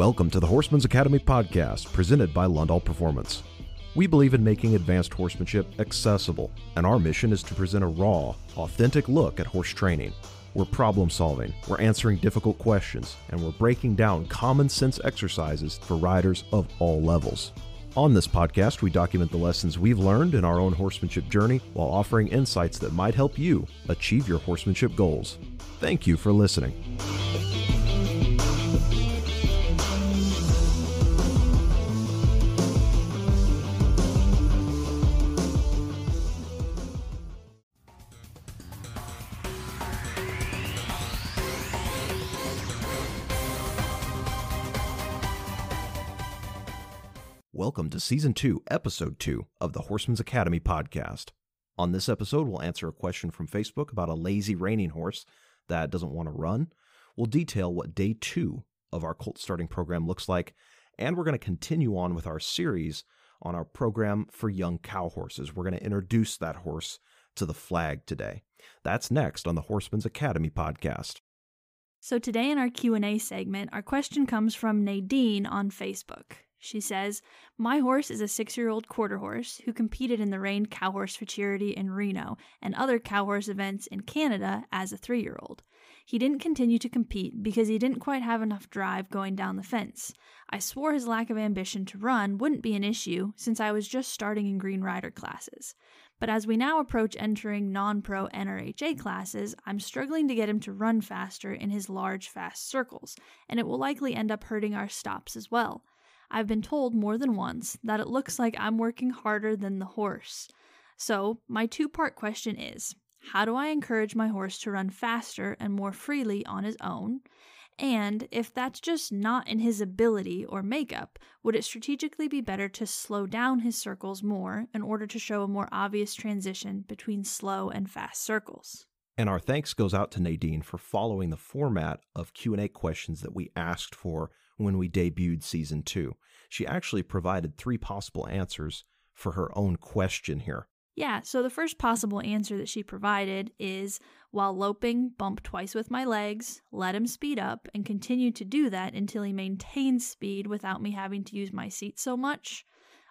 Welcome to the Horseman's Academy podcast, presented by Lundahl Performance. We believe in making advanced horsemanship accessible, and our mission is to present a raw, authentic look at horse training. We're problem solving, we're answering difficult questions, and we're breaking down common sense exercises for riders of all levels. On this podcast, we document the lessons we've learned in our own horsemanship journey while offering insights that might help you achieve your horsemanship goals. Thank you for listening. Season 2, Episode 2 of the Horseman's Academy podcast. On this episode, we'll answer a question from Facebook about a lazy reining horse that doesn't want to run. We'll detail what day two of our colt starting program looks like, and we're going to continue on with our series on our program for young cow horses. We're going to introduce that horse to the flag today. That's next on the Horseman's Academy podcast. So today in our Q&A segment, our question comes from Nadine on Facebook. She says, My horse is a six year old quarter horse who competed in the Reined Cow Horse Futurity in Reno and other cow horse events in Canada as a three year old. He didn't continue to compete because he didn't quite have enough drive going down the fence. I swore his lack of ambition to run wouldn't be an issue since I was just starting in Green Reiner classes. But as we now approach entering non pro NRHA classes, I'm struggling to get him to run faster in his large, fast circles, and it will likely end up hurting our stops as well. I've been told more than once that it looks like I'm working harder than the horse. So, my two part question is how do I encourage my horse to run faster and more freely on his own? And if that's just not in his ability or makeup, would it strategically be better to slow down his circles more in order to show a more obvious transition between slow and fast circles? And our thanks goes out to Nadine for following the format of Q&A questions that we asked for when we debuted season 2. She actually provided three possible answers for her own question here. Yeah, so the first possible answer that she provided is while loping, bump twice with my legs, let him speed up, and continue to do that until he maintains speed without me having to use my seat so much.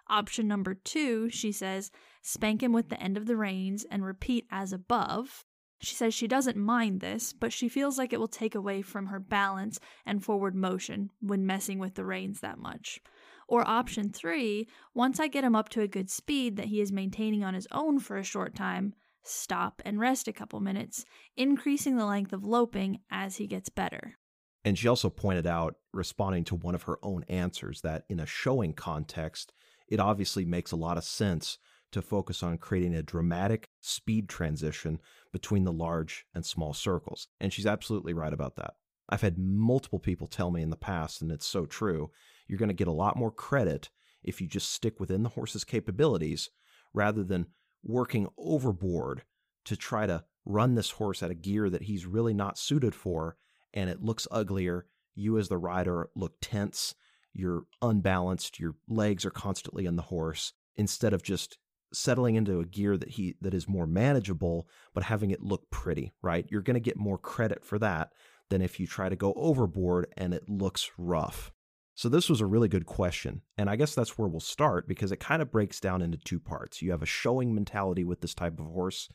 Option number two, she says, spank him with the end of the reins and repeat as above. She says she doesn't mind this, but she feels like it will take away from her balance and forward motion when messing with the reins that much. Or option three, once I get him up to a good speed that he is maintaining on his own for a short time, stop and rest a couple minutes, increasing the length of loping as he gets better. And she also pointed out, responding to one of her own answers, that in a showing context, it obviously makes a lot of sense to focus on creating a dramatic speed transition between the large and small circles. And she's absolutely right about that. I've had multiple people tell me in the past, and it's so true, you're going to get a lot more credit if you just stick within the horse's capabilities rather than working overboard to try to run this horse at a gear that he's really not suited for and it looks uglier. You, as the rider, look tense, you're unbalanced, your legs are constantly in the horse instead of just settling into a gear that he that is more manageable but having it look pretty right? You're going to get more credit for that than if you try to go overboard and it looks rough. So this was a really good question and i guess that's where we'll start because it kind of breaks down into two parts. You have a showing mentality with this type of horse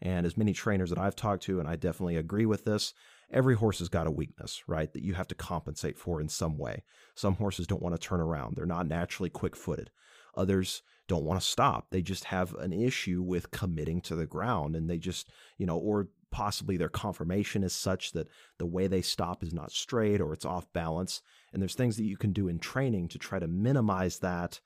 and as many trainers that i've talked to and i definitely agree with this every horse has got a weakness right that you have to compensate for in some way. Some horses don't want to turn around. They're not naturally quick-footed. Others don't want to stop. They just have an issue with committing to the ground and they just, you know, or possibly their conformation is such that the way they stop is not straight or it's off balance. And there's things that you can do in training to try to minimize that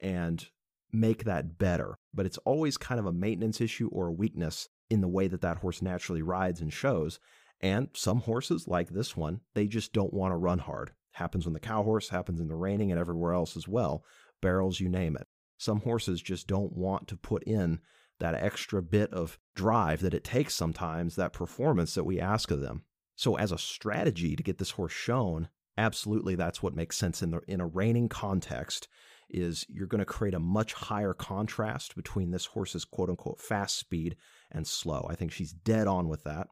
and make that better. But it's always kind of a maintenance issue or a weakness in the way that that horse naturally rides and shows. And some horses, like this one, they just don't want to run hard. Happens when the cow horse, happens in the reining and everywhere else as well. Barrels, you name it. Some horses just don't want to put in that extra bit of drive that it takes sometimes, that performance that we ask of them. So, as a strategy to get this horse shown, absolutely that's what makes sense in the in a reining context is you're going to create a much higher contrast between this horse's quote unquote fast speed and slow. I think she's dead on with that.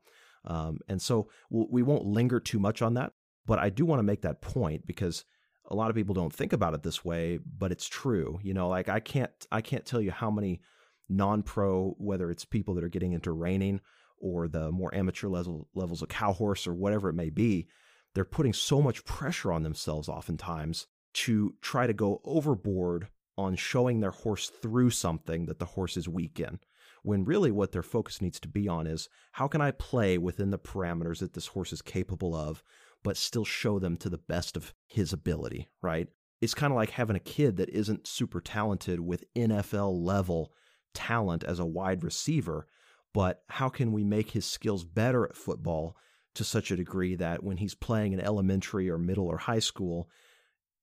Um, and so we'll, we won't linger too much on that, but I do want to make that point because a lot of people don't think about it this way, but it's true. You know, like I can't I can't tell you how many non-pro whether it's people that are getting into reining or the more amateur level levels of cow horse or whatever it may be, they're putting so much pressure on themselves oftentimes to try to go overboard on showing their horse through something that the horse is weak in. When really what their focus needs to be on is how can I play within the parameters that this horse is capable of, but still show them to the best of his ability, right? It's kind of like having a kid that isn't super talented with NFL level talent as a wide receiver, but how can we make his skills better at football to such a degree that when he's playing in elementary or middle or high school,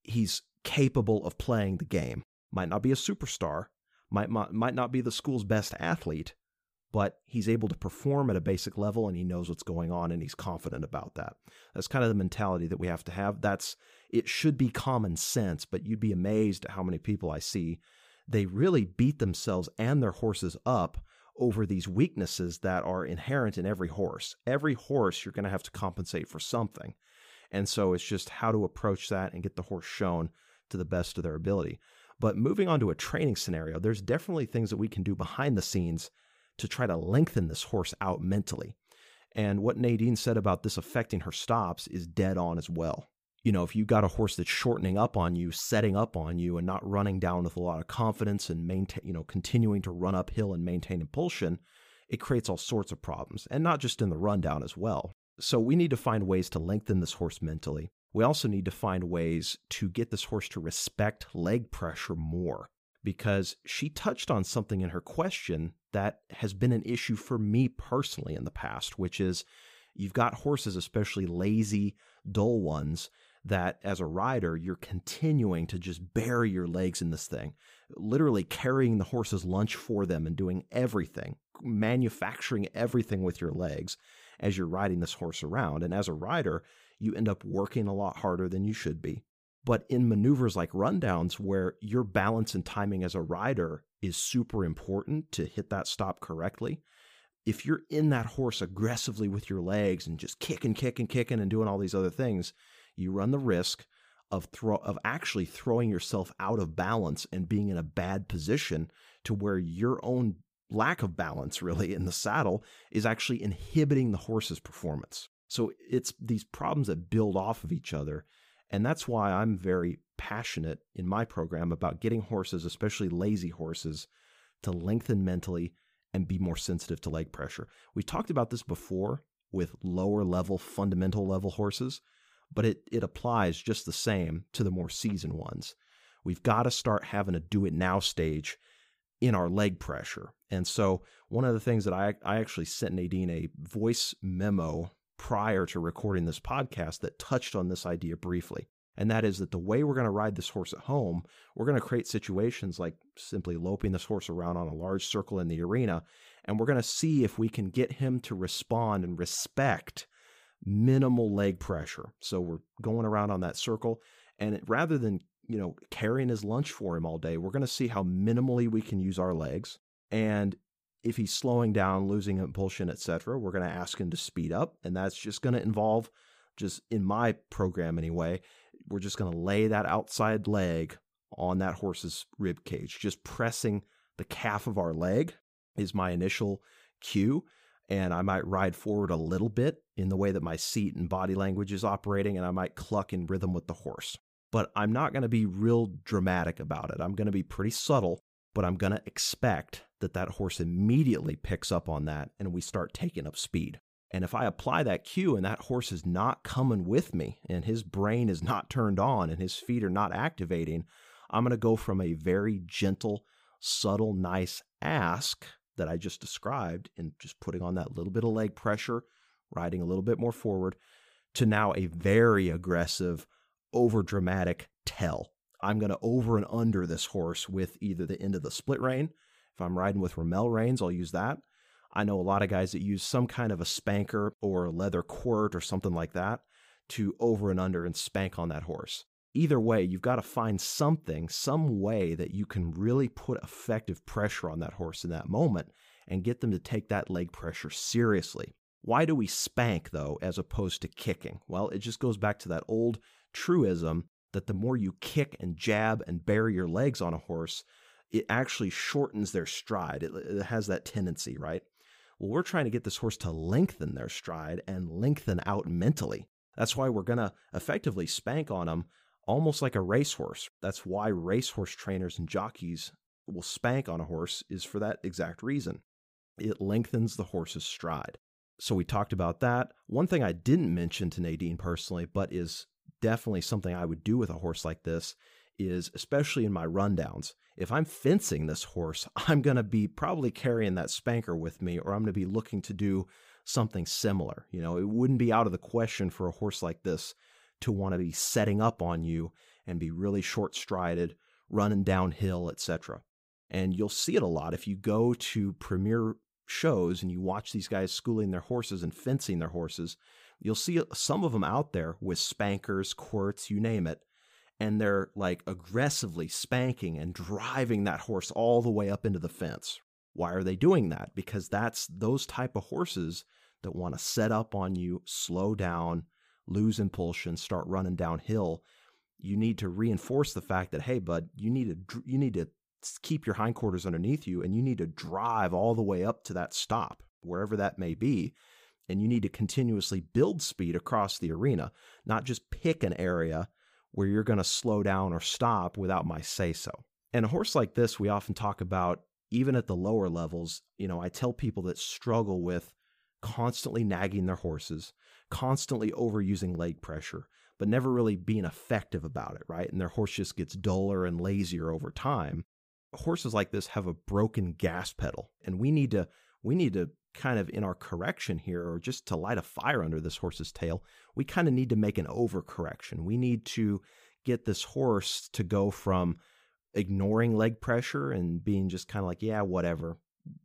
he's capable of playing the game? Might not be a superstar, might, might, might not be the school's best athlete, but he's able to perform at a basic level and he knows what's going on and he's confident about that. That's kind of the mentality that we have to have. That's it should be common sense, but you'd be amazed at how many people I see they really beat themselves and their horses up over these weaknesses that are inherent in every horse. Every horse, you're going to have to compensate for something. And so it's just how to approach that and get the horse shown to the best of their ability. But moving on to a training scenario, there's definitely things that we can do behind the scenes to try to lengthen this horse out mentally. And what Nadine said about this affecting her stops is dead on as well you know, if you got a horse that's shortening up on you, setting up on you, and not running down with a lot of confidence and maintain, you know, continuing to run uphill and maintain impulsion, it creates all sorts of problems, and not just in the rundown as well. So we need to find ways to lengthen this horse mentally. We also need to find ways to get this horse to respect leg pressure more because she touched on something in her question that has been an issue for me personally in the past, which is you've got horses, especially lazy, dull ones, that as a rider, you're continuing to just bury your legs in this thing, literally carrying the horse's lunch for them and doing everything, manufacturing everything with your legs as you're riding this horse around. And as a rider, you end up working a lot harder than you should be. But in maneuvers like rundowns, where your balance and timing as a rider is super important to hit that stop correctly, if you're in that horse aggressively with your legs and just kicking, kicking, kicking, and doing all these other things, you run the risk of throw of actually throwing yourself out of balance and being in a bad position to where your own lack of balance really in the saddle is actually inhibiting the horse's performance. So it's these problems that build off of each other. And that's why I'm very passionate in my program about getting horses, especially lazy horses, to lengthen mentally and be more sensitive to leg pressure. We talked about this before with lower level, fundamental level horses but it, it applies just the same to the more seasoned ones. We've got to start having a do it now stage in our leg pressure. And so, one of the things that I, I actually sent Nadine a voice memo prior to recording this podcast that touched on this idea briefly. And that is that the way we're going to ride this horse at home, we're going to create situations like simply loping this horse around on a large circle in the arena. And we're going to see if we can get him to respond and respect minimal leg pressure. So we're going around on that circle. And it, rather than, you know, carrying his lunch for him all day, we're going to see how minimally we can use our legs. And if he's slowing down, losing impulsion, etc., we're going to ask him to speed up. And that's just going to involve, just in my program anyway, we're just going to lay that outside leg on that horse's rib cage, just pressing the calf of our leg is my initial cue and I might ride forward a little bit in the way that my seat and body language is operating, and I might cluck in rhythm with the horse. But I'm not going to be real dramatic about it. I'm going to be pretty subtle, but I'm going to expect that that horse immediately picks up on that and we start taking up speed. And if I apply that cue and that horse is not coming with me and his brain is not turned on and his feet are not activating, I'm going to go from a very gentle, subtle, nice ask that I just described and just putting on that little bit of leg pressure, riding a little bit more forward, to now a very aggressive, over dramatic tell. I'm going to over and under this horse with either the end of the split rein. If I'm riding with romal reins, I'll use that. I know a lot of guys that use some kind of a spanker or a leather quirt or something like that to over and under and spank on that horse either way, you've got to find something, some way that you can really put effective pressure on that horse in that moment and get them to take that leg pressure seriously. Why do we spank, though, as opposed to kicking? Well, it just goes back to that old truism that the more you kick and jab and bury your legs on a horse, it actually shortens their stride. It, it has that tendency, right? Well, we're trying to get this horse to lengthen their stride and lengthen out mentally. That's why we're going to effectively spank on them almost like a racehorse. That's why racehorse trainers and jockeys will spank on a horse is for that exact reason. It lengthens the horse's stride. So we talked about that. One thing I didn't mention to Nadine personally, but is definitely something I would do with a horse like this is especially in my rundowns. If I'm fencing this horse, I'm going to be probably carrying that spanker with me or I'm going to be looking to do something similar. You know, it wouldn't be out of the question for a horse like this to want to be setting up on you and be really short strided, running downhill, etc. And you'll see it a lot if you go to premier shows and you watch these guys schooling their horses and fencing their horses. You'll see uh, some of them out there with spankers, quirts, you name it, and they're like aggressively spanking and driving that horse all the way up into the fence. Why are they doing that? Because that's those type of horses that want to set up on you, slow down, lose impulsion, start running downhill. You need to reinforce the fact that hey, bud, you need to you need to keep your hindquarters underneath you and you need to drive all the way up to that stop, wherever that may be. And you need to continuously build speed across the arena, not just pick an area where you're going to slow down or stop without my say so. And a horse like this, we often talk about, even at the lower levels. You know, I tell people that struggle with constantly nagging their horses, constantly overusing leg pressure, but never really being effective about it, right? And their horse just gets duller and lazier over time horses like this have a broken gas pedal and we need to we need to kind of in our correction here or just to light a fire under this horse's tail we kind of need to make an overcorrection. We need to get this horse to go from ignoring leg pressure and being just kind of like yeah whatever.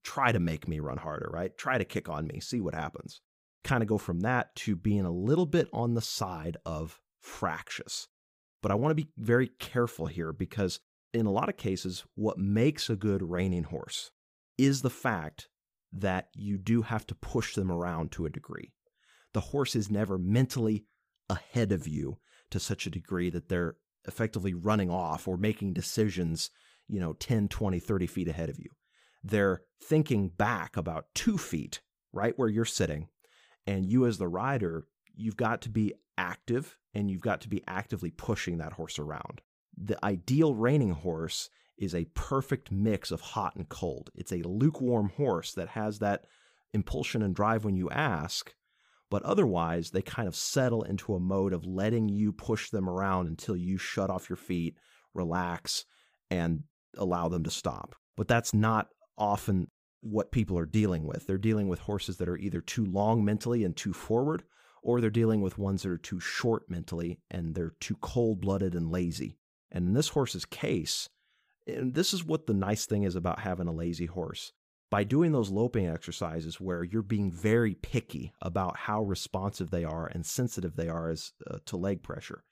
Try to make me run harder right? Try to kick on me. See what happens. Kind of go from that to being a little bit on the side of fractious. But i want to be very careful here because in a lot of cases, what makes a good reining horse is the fact that you do have to push them around to a degree. The horse is never mentally ahead of you to such a degree that they're effectively running off or making decisions, you know, 10, 20, 30 feet ahead of you. They're thinking back about two feet, right where you're sitting. And you, as the rider, you've got to be active and you've got to be actively pushing that horse around the ideal reining horse is a perfect mix of hot and cold. It's a lukewarm horse that has that impulsion and drive when you ask, but otherwise they kind of settle into a mode of letting you push them around until you shut off your feet, relax, and allow them to stop. But that's not often what people are dealing with. They're dealing with horses that are either too long mentally and too forward, or they're dealing with ones that are too short mentally and they're too cold blooded and lazy. And in this horse's case, and this is what the nice thing is about having a lazy horse. By doing those loping exercises where you're being very picky about how responsive they are and sensitive they are as uh, to leg pressure,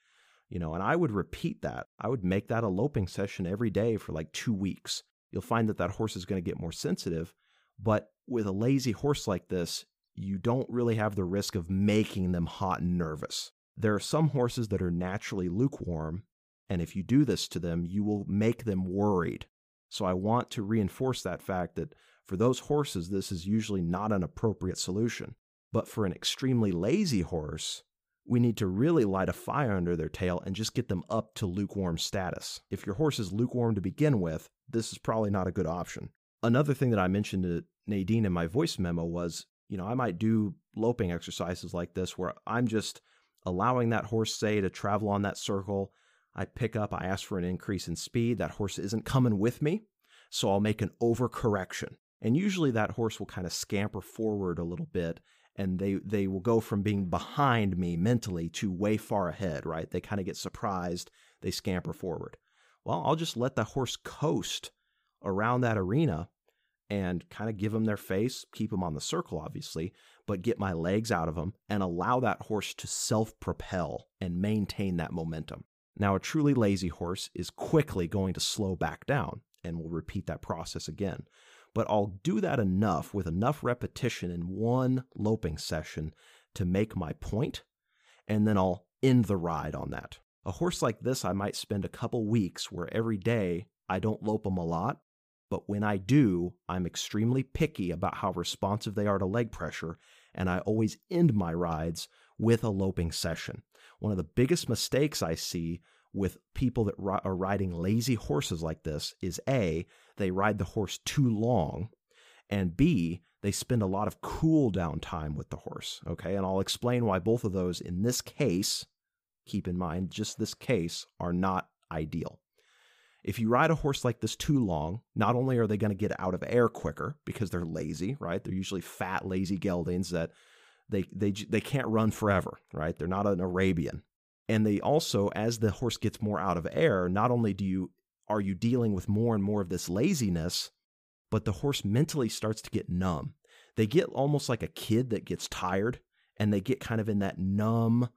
you know, and I would repeat that. I would make that a loping session every day for like 2 weeks. You'll find that that horse is going to get more sensitive, but with a lazy horse like this, you don't really have the risk of making them hot and nervous. There are some horses that are naturally lukewarm and if you do this to them, you will make them worried. So I want to reinforce that fact that for those horses, this is usually not an appropriate solution. But for an extremely lazy horse, we need to really light a fire under their tail and just get them up to lukewarm status. If your horse is lukewarm to begin with, this is probably not a good option. Another thing that I mentioned to Nadine in my voice memo was, you know, I might do loping exercises like this where I'm just allowing that horse, say, to travel on that circle I pick up, I ask for an increase in speed. That horse isn't coming with me. So I'll make an overcorrection. And usually that horse will kind of scamper forward a little bit and they they will go from being behind me mentally to way far ahead, right? They kind of get surprised, they scamper forward. Well, I'll just let the horse coast around that arena and kind of give them their face, keep them on the circle, obviously, but get my legs out of them and allow that horse to self propel and maintain that momentum. Now, a truly lazy horse is quickly going to slow back down, and we'll repeat that process again. But I'll do that enough with enough repetition in one loping session to make my point, and then I'll end the ride on that. A horse like this, I might spend a couple weeks where every day I don't lope them a lot, but when I do, I'm extremely picky about how responsive they are to leg pressure, and I always end my rides with a loping session. One of the biggest mistakes I see with people that are riding lazy horses like this is A, they ride the horse too long, and B, they spend a lot of cool down time with the horse. Okay, and I'll explain why both of those in this case keep in mind, just this case, are not ideal. If you ride a horse like this too long, not only are they going to get out of air quicker because they're lazy, right? They're usually fat, lazy geldings that they they they can't run forever, right? They're not an Arabian. And they also as the horse gets more out of air, not only do you are you dealing with more and more of this laziness, but the horse mentally starts to get numb. They get almost like a kid that gets tired and they get kind of in that numb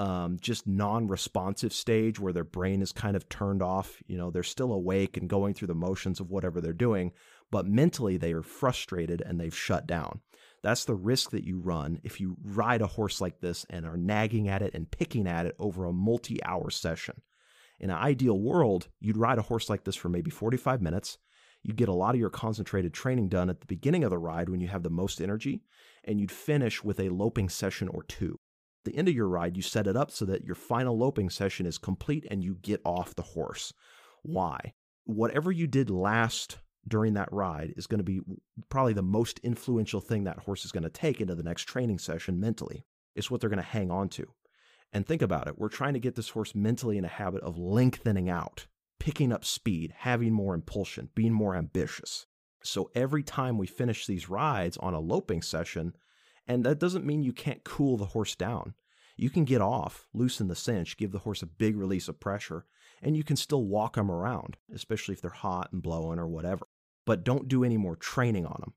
um, just non-responsive stage where their brain is kind of turned off. You know, they're still awake and going through the motions of whatever they're doing, but mentally they are frustrated and they've shut down. That's the risk that you run if you ride a horse like this and are nagging at it and picking at it over a multi-hour session. In an ideal world, you'd ride a horse like this for maybe 45 minutes. You'd get a lot of your concentrated training done at the beginning of the ride when you have the most energy, and you'd finish with a loping session or two At the end of your ride, you set it up so that your final loping session is complete and you get off the horse. Why? Whatever you did last during that ride is going to be probably the most influential thing that horse is going to take into the next training session mentally. It's what they're going to hang on to. And think about it. We're trying to get this horse mentally in a habit of lengthening out, picking up speed, having more impulsion, being more ambitious. So every time we finish these rides on a loping session, and that doesn't mean you can't cool the horse down. You can get off, loosen the cinch, give the horse a big release of pressure, and you can still walk them around, especially if they're hot and blowing or whatever. But don't do any more training on them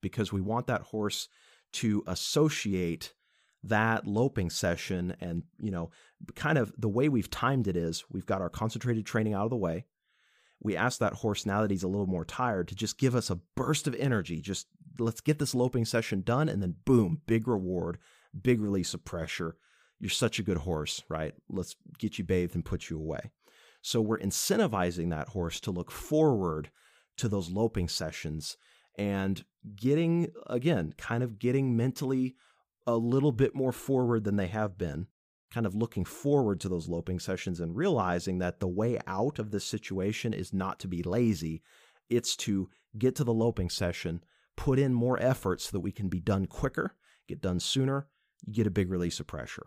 because we want that horse to associate that loping session and, you know, kind of the way we've timed it is we've got our concentrated training out of the way we ask that horse now that he's a little more tired to just give us a burst of energy. Just let's get this loping session done, and then boom, big reward, big release of pressure. You're such a good horse, right? Let's get you bathed and put you away. So we're incentivizing that horse to look forward to those loping sessions and getting, again, kind of getting mentally a little bit more forward than they have been kind of looking forward to those loping sessions and realizing that the way out of this situation is not to be lazy. It's to get to the loping session, put in more effort so that we can be done quicker, get done sooner, you get a big release of pressure.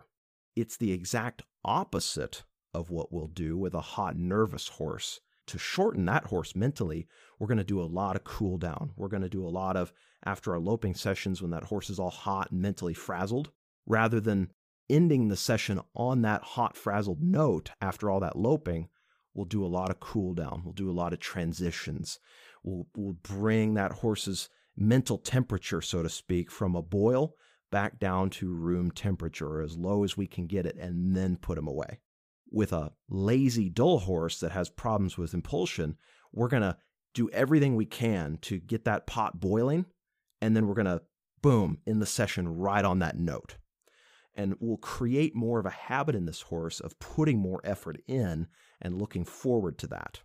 It's the exact opposite of what we'll do with a hot, nervous horse. To shorten that horse mentally, we're going to do a lot of cool down. We're going to do a lot of, after our loping sessions, when that horse is all hot and mentally frazzled, rather than ending the session on that hot, frazzled note after all that loping, we'll do a lot of cool down. We'll do a lot of transitions. We'll, we'll bring that horse's mental temperature, so to speak, from a boil back down to room temperature or as low as we can get it and then put him away. With a lazy, dull horse that has problems with impulsion, we're going to do everything we can to get that pot boiling. And then we're going to, boom, in the session right on that note and we'll create more of a habit in this horse of putting more effort in and looking forward to that.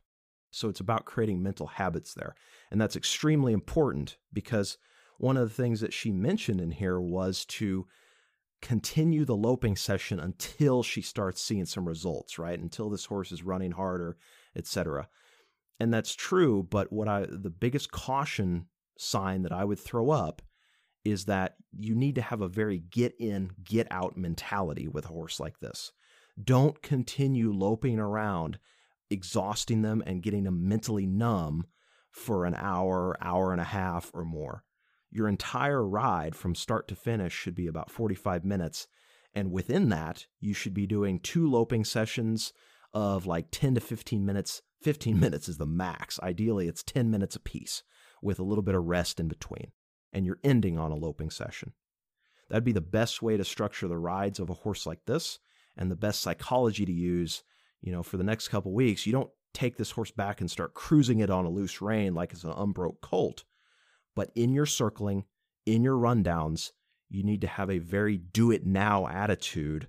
So it's about creating mental habits there. And that's extremely important because one of the things that she mentioned in here was to continue the loping session until she starts seeing some results, right? Until this horse is running harder, etc. And that's true, but what I the biggest caution sign that I would throw up is that you need to have a very get in, get out mentality with a horse like this. Don't continue loping around, exhausting them and getting them mentally numb for an hour, hour and a half, or more. Your entire ride from start to finish should be about 45 minutes. And within that, you should be doing two loping sessions of like 10 to 15 minutes. 15 minutes is the max. Ideally, it's 10 minutes apiece with a little bit of rest in between and you're ending on a loping session. That'd be the best way to structure the rides of a horse like this and the best psychology to use, you know, for the next couple weeks. You don't take this horse back and start cruising it on a loose rein like it's an unbroke colt. But in your circling, in your rundowns, you need to have a very do it now attitude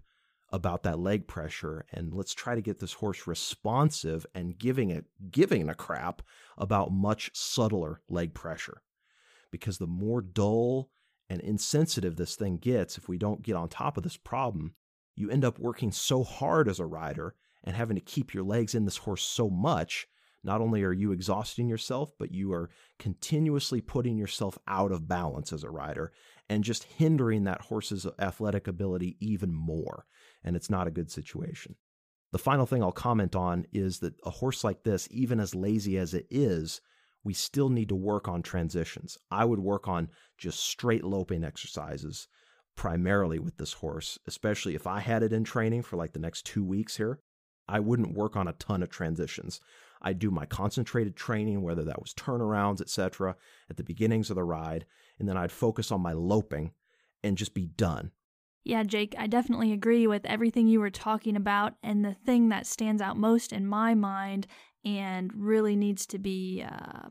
about that leg pressure and let's try to get this horse responsive and giving it giving a crap about much subtler leg pressure. Because the more dull and insensitive this thing gets if we don't get on top of this problem you end up working so hard as a rider and having to keep your legs in this horse so much not only are you exhausting yourself, but you are continuously putting yourself out of balance as a rider and just hindering that horse's athletic ability even more. And it's not a good situation. The final thing I'll comment on is that a horse like this, even as lazy as it is, we still need to work on transitions. I would work on just straight loping exercises primarily with this horse, especially if I had it in training for like the next two weeks here. I wouldn't work on a ton of transitions. I'd do my concentrated training, whether that was turnarounds, etc., at the beginnings of the ride, and then I'd focus on my loping and just be done. Yeah, Jake, I definitely agree with everything you were talking about. And the thing that stands out most in my mind and really needs to be uh,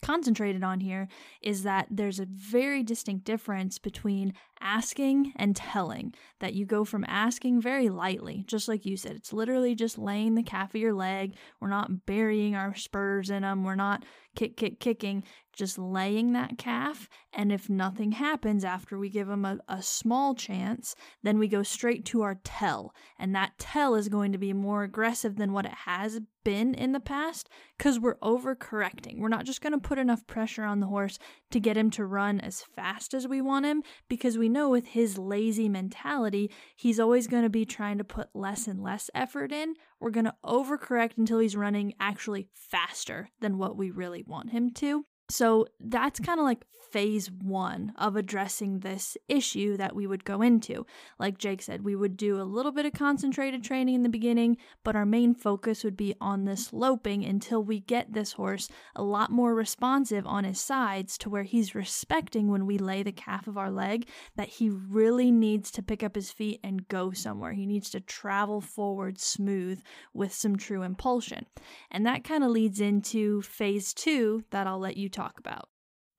concentrated on here is that there's a very distinct difference between asking and telling. That you go from asking very lightly, just like you said, it's literally just laying the calf of your leg. We're not burying our spurs in them. We're not kick, kick, kicking, just laying that calf. And if nothing happens after we give them a, a small chance, then we go straight to our tell. And that tell is going to be more aggressive than what it has been in the past because we're overcorrecting. We're not just going to put enough pressure on the horse to get him to run as fast as we want him because we know with his lazy mentality, he's always going to be trying to put less and less effort in. We're going to overcorrect until he's running actually faster than what we really want him to. So that's kind of like phase one of addressing this issue that we would go into. Like Jake said, we would do a little bit of concentrated training in the beginning, but our main focus would be on this loping until we get this horse a lot more responsive on his sides to where he's respecting when we lay the calf of our leg that he really needs to pick up his feet and go somewhere. He needs to travel forward smooth with some true impulsion. And that kind of leads into phase two that I'll let you talk about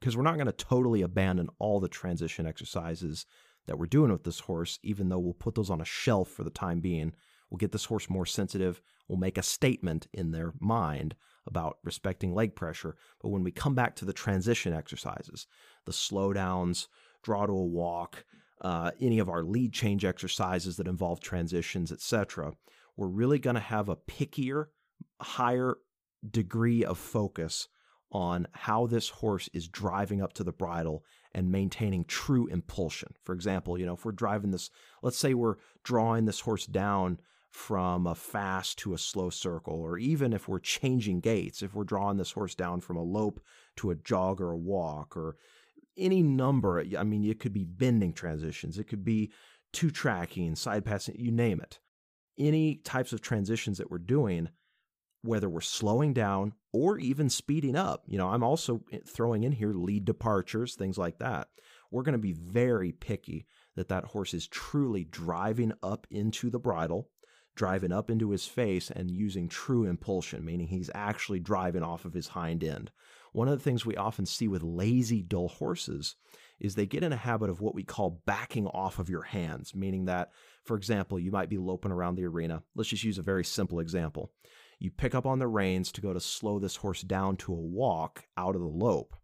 because we're not going to totally abandon all the transition exercises that we're doing with this horse, even though we'll put those on a shelf for the time being. We'll get this horse more sensitive. We'll make a statement in their mind about respecting leg pressure. But when we come back to the transition exercises, the slowdowns, draw to a walk, uh, any of our lead change exercises that involve transitions, etc., we're really going to have a pickier, higher degree of focus on how this horse is driving up to the bridle and maintaining true impulsion. For example, you know, if we're driving this, let's say we're drawing this horse down from a fast to a slow circle, or even if we're changing gaits, if we're drawing this horse down from a lope to a jog or a walk, or any number, I mean, it could be bending transitions, it could be two tracking, side passing, you name it. Any types of transitions that we're doing, whether we're slowing down or even speeding up. You know, I'm also eh, throwing in here lead departures, things like that. We're going to be very picky that that horse is truly driving up into the bridle, driving up into his face, and using true impulsion, meaning he's actually driving off of his hind end. One of the things we often see with lazy, dull horses is they get in a habit of what we call backing off of your hands, meaning that, for example, you might be loping around the arena. Let's just use a very simple example. You pick up on the reins to go to slow this horse down to a walk out of the lope.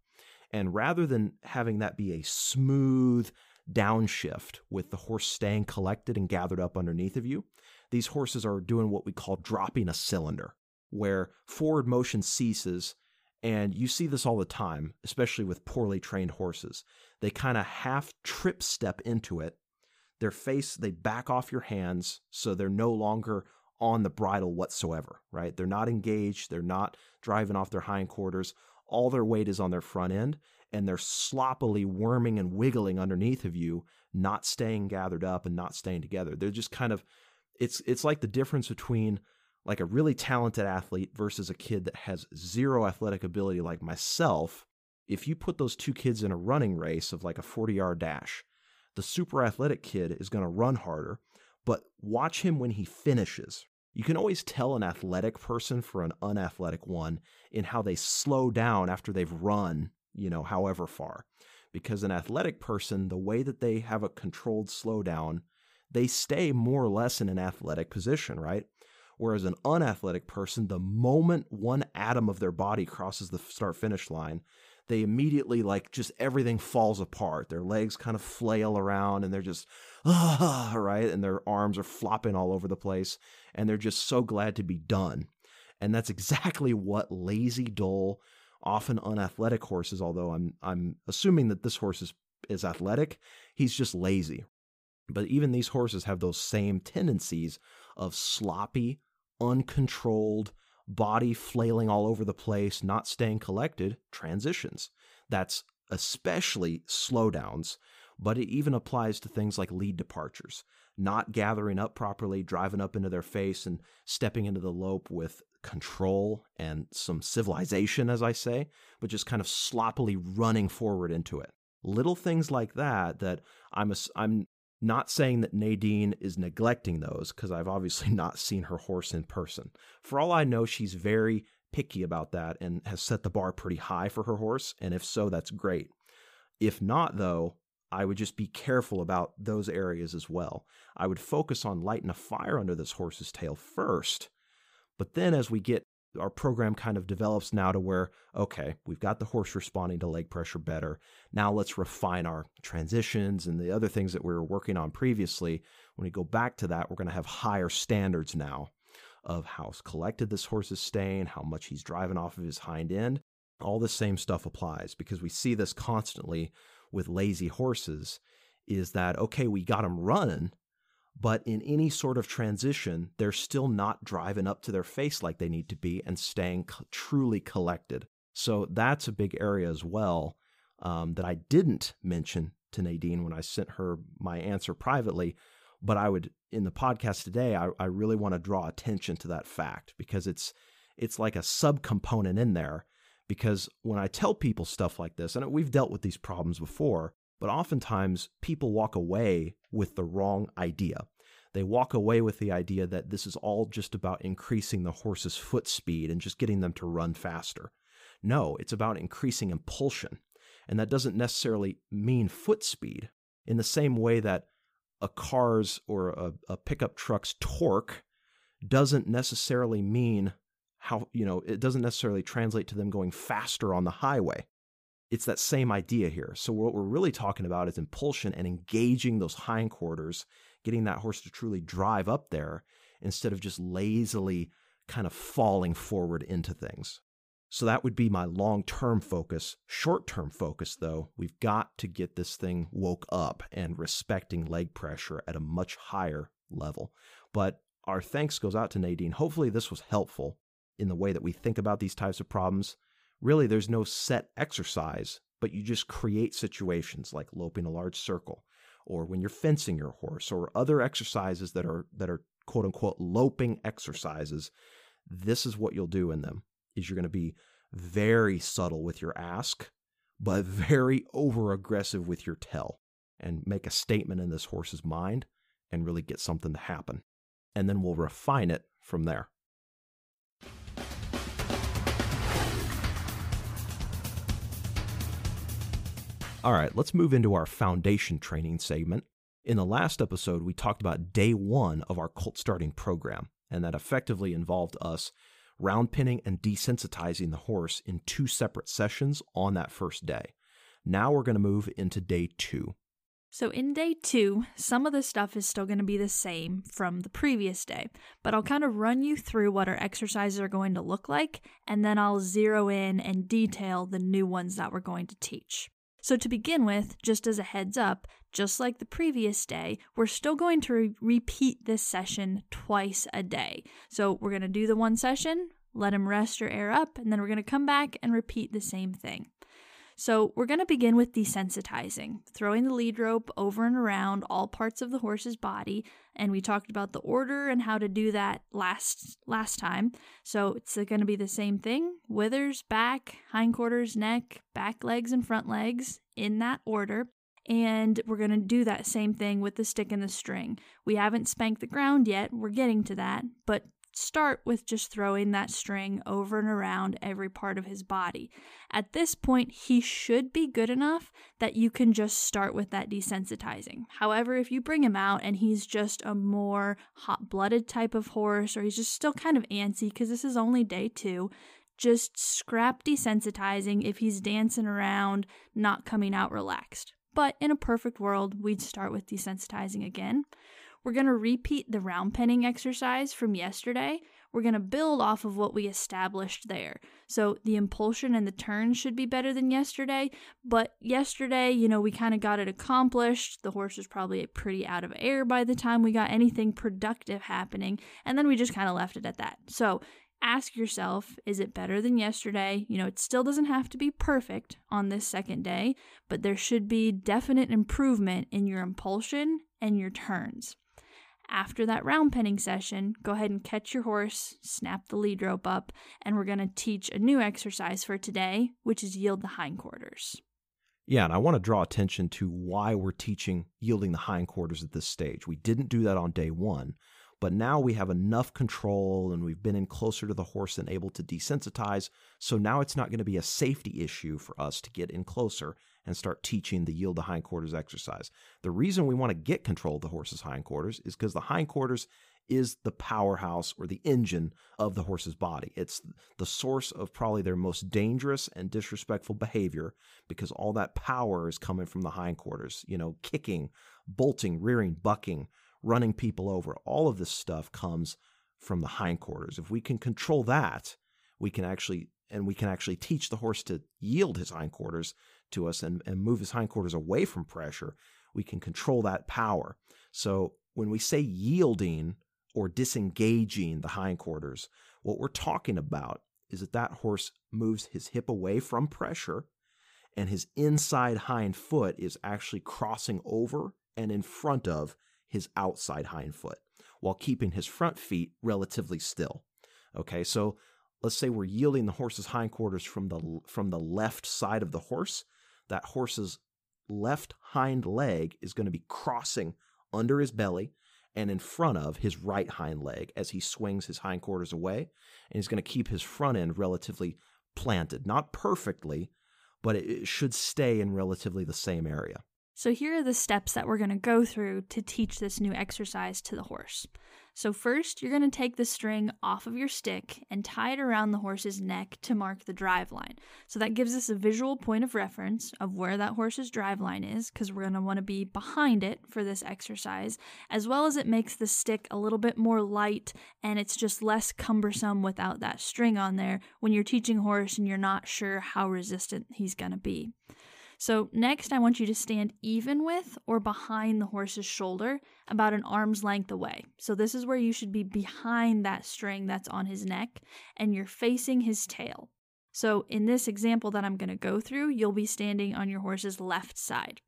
And rather than having that be a smooth downshift with the horse staying collected and gathered up underneath of you, these horses are doing what we call dropping a cylinder, where forward motion ceases. And you see this all the time, especially with poorly trained horses. They kind of half trip step into it. Their face, they back off your hands so they're no longer on the bridle whatsoever, right? They're not engaged, they're not driving off their hindquarters. All their weight is on their front end, and they're sloppily worming and wiggling underneath of you, not staying gathered up and not staying together. They're just kind of it's it's like the difference between like a really talented athlete versus a kid that has zero athletic ability like myself. If you put those two kids in a running race of like a 40 yard dash, the super athletic kid is going to run harder, but watch him when he finishes, you can always tell an athletic person for an unathletic one in how they slow down after they've run, you know, however far. Because an athletic person, the way that they have a controlled slowdown, they stay more or less in an athletic position, right? Whereas an unathletic person, the moment one atom of their body crosses the start finish line, they immediately like just everything falls apart. Their legs kind of flail around and they're just, ah, right? And their arms are flopping all over the place and they're just so glad to be done. And that's exactly what lazy, dull, often unathletic horses, although I'm I'm assuming that this horse is is athletic, he's just lazy. But even these horses have those same tendencies of sloppy, uncontrolled, body flailing all over the place, not staying collected transitions. That's especially slowdowns, but it even applies to things like lead departures, not gathering up properly, driving up into their face, and stepping into the lope with control and some civilization, as I say, but just kind of sloppily running forward into it. Little things like that that I'm a, I'm not saying that Nadine is neglecting those because I've obviously not seen her horse in person. For all I know, she's very picky about that and has set the bar pretty high for her horse. And if so, that's great. If not, though, I would just be careful about those areas as well. I would focus on lighting a fire under this horse's tail first but then as we get our program kind of develops now to where, okay, we've got the horse responding to leg pressure better. Now let's refine our transitions and the other things that we were working on previously. When we go back to that, we're going to have higher standards now of how collected this horse is staying, how much he's driving off of his hind end. All the same stuff applies because we see this constantly with lazy horses is that, okay, we got them running, but in any sort of transition, they're still not driving up to their face like they need to be and staying truly collected. So that's a big area as well um, that I didn't mention to Nadine when I sent her my answer privately. But I would, in the podcast today, I, I really want to draw attention to that fact because it's it's like a subcomponent in there. Because when I tell people stuff like this, and we've dealt with these problems before, but oftentimes people walk away with the wrong idea. They walk away with the idea that this is all just about increasing the horse's foot speed and just getting them to run faster. No, it's about increasing impulsion. And that doesn't necessarily mean foot speed in the same way that a car's or a, a pickup truck's torque doesn't necessarily mean how, you know, it doesn't necessarily translate to them going faster on the highway it's that same idea here. So what we're really talking about is impulsion and engaging those hindquarters, getting that horse to truly drive up there instead of just lazily kind of falling forward into things. So that would be my long-term focus. Short-term focus though, we've got to get this thing woke up and respecting leg pressure at a much higher level. But our thanks goes out to Nadine. Hopefully this was helpful in the way that we think about these types of problems really there's no set exercise, but you just create situations like loping a large circle or when you're fencing your horse or other exercises that are that are quote unquote loping exercises. This is what you'll do in them is you're going to be very subtle with your ask, but very over aggressive with your tell and make a statement in this horse's mind and really get something to happen. And then we'll refine it from there. All right, let's move into our foundation training segment. In the last episode, we talked about day one of our colt starting program, and that effectively involved us round pinning and desensitizing the horse in two separate sessions on that first day. Now we're going to move into day two. So, in day two, some of the stuff is still going to be the same from the previous day, but I'll kind of run you through what our exercises are going to look like, and then I'll zero in and detail the new ones that we're going to teach. So, to begin with, just as a heads up, just like the previous day, we're still going to re- repeat this session twice a day. So, we're going to do the one session, let him rest or air up, and then we're going to come back and repeat the same thing. So, we're going to begin with desensitizing, throwing the lead rope over and around all parts of the horse's body, and we talked about the order and how to do that last last time. So, it's going to be the same thing: withers, back, hindquarters, neck, back legs and front legs in that order. And we're going to do that same thing with the stick and the string. We haven't spanked the ground yet, we're getting to that, but start with just throwing that string over and around every part of his body. At this point, he should be good enough that you can just start with that desensitizing. However, if you bring him out and he's just a more hot blooded type of horse, or he's just still kind of antsy because this is only day two, just scrap desensitizing if he's dancing around, not coming out relaxed. But in a perfect world, we'd start with desensitizing again. We're going to repeat the round penning exercise from yesterday. We're going to build off of what we established there. So the impulsion and the turn should be better than yesterday, but yesterday, you know, we kind of got it accomplished. The horse was probably pretty out of air by the time we got anything productive happening, and then we just kind of left it at that. So ask yourself is it better than yesterday? You know, it still doesn't have to be perfect on this second day, but there should be definite improvement in your impulsion and your turns. After that round penning session, go ahead and catch your horse, snap the lead rope up, and we're going to teach a new exercise for today, which is yield the hindquarters. Yeah, and I want to draw attention to why we're teaching yielding the hindquarters at this stage. We didn't do that on day one, but now we have enough control and we've been in closer to the horse and able to desensitize. So now it's not going to be a safety issue for us to get in closer and start teaching the yield the hindquarters exercise. The reason we want to get control of the horse's hindquarters is because the hindquarters is the powerhouse or the engine of the horse's body. It's the source of probably their most dangerous and disrespectful behavior because all that power is coming from the hindquarters, you know, kicking, bolting, rearing, bucking, running people over. All of this stuff comes from the hindquarters. If we can control that, we can actually and we can actually teach the horse to yield his hindquarters to us and, and move his hindquarters away from pressure, we can control that power. So when we say yielding or disengaging the hindquarters, what we're talking about is that that horse moves his hip away from pressure and his inside hind foot is actually crossing over and in front of his outside hind foot while keeping his front feet relatively still. Okay, so let's say we're yielding the horse's hindquarters from the from the left side of the horse that horse's left hind leg is going to be crossing under his belly and in front of his right hind leg as he swings his hindquarters away. And he's going to keep his front end relatively planted, not perfectly, but it should stay in relatively the same area. So, here are the steps that we're going to go through to teach this new exercise to the horse. So, first, you're going to take the string off of your stick and tie it around the horse's neck to mark the drive line. So, that gives us a visual point of reference of where that horse's drive line is, because we're going to want to be behind it for this exercise, as well as it makes the stick a little bit more light and it's just less cumbersome without that string on there when you're teaching horse and you're not sure how resistant he's going to be. So, next, I want you to stand even with or behind the horse's shoulder, about an arm's length away. So, this is where you should be behind that string that's on his neck, and you're facing his tail. So, in this example that I'm going to go through, you'll be standing on your horse's left side.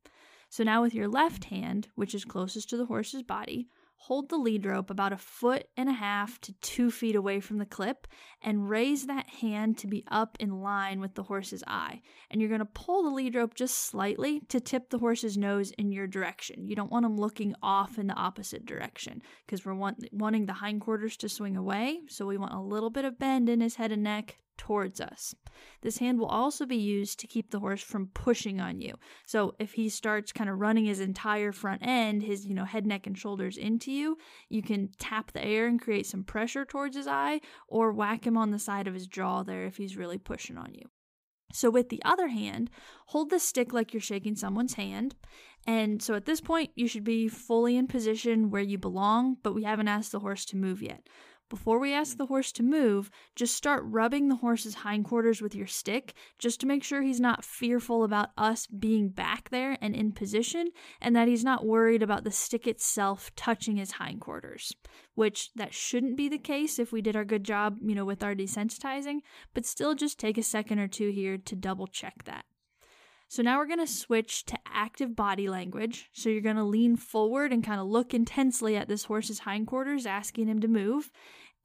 So, now with your left hand, which is closest to the horse's body, hold the lead rope about a foot and a half to two feet away from the clip and raise that hand to be up in line with the horse's eye. And you're going to pull the lead rope just slightly to tip the horse's nose in your direction. You don't want him looking off in the opposite direction because we're want- wanting the hindquarters to swing away. So we want a little bit of bend in his head and neck towards us. This hand will also be used to keep the horse from pushing on you. So if he starts kind of running his entire front end, his, you know, head, neck and shoulders into you, you can tap the air and create some pressure towards his eye or whack him on the side of his jaw there if he's really pushing on you. So, with the other hand, hold the stick like you're shaking someone's hand. And so at this point, you should be fully in position where you belong, but we haven't asked the horse to move yet. Before we ask the horse to move, just start rubbing the horse's hindquarters with your stick just to make sure he's not fearful about us being back there and in position and that he's not worried about the stick itself touching his hindquarters, which that shouldn't be the case if we did our good job, you know, with our desensitizing, but still just take a second or two here to double check that. So now we're going to switch to active body language. So you're going to lean forward and kind of look intensely at this horse's hindquarters, asking him to move.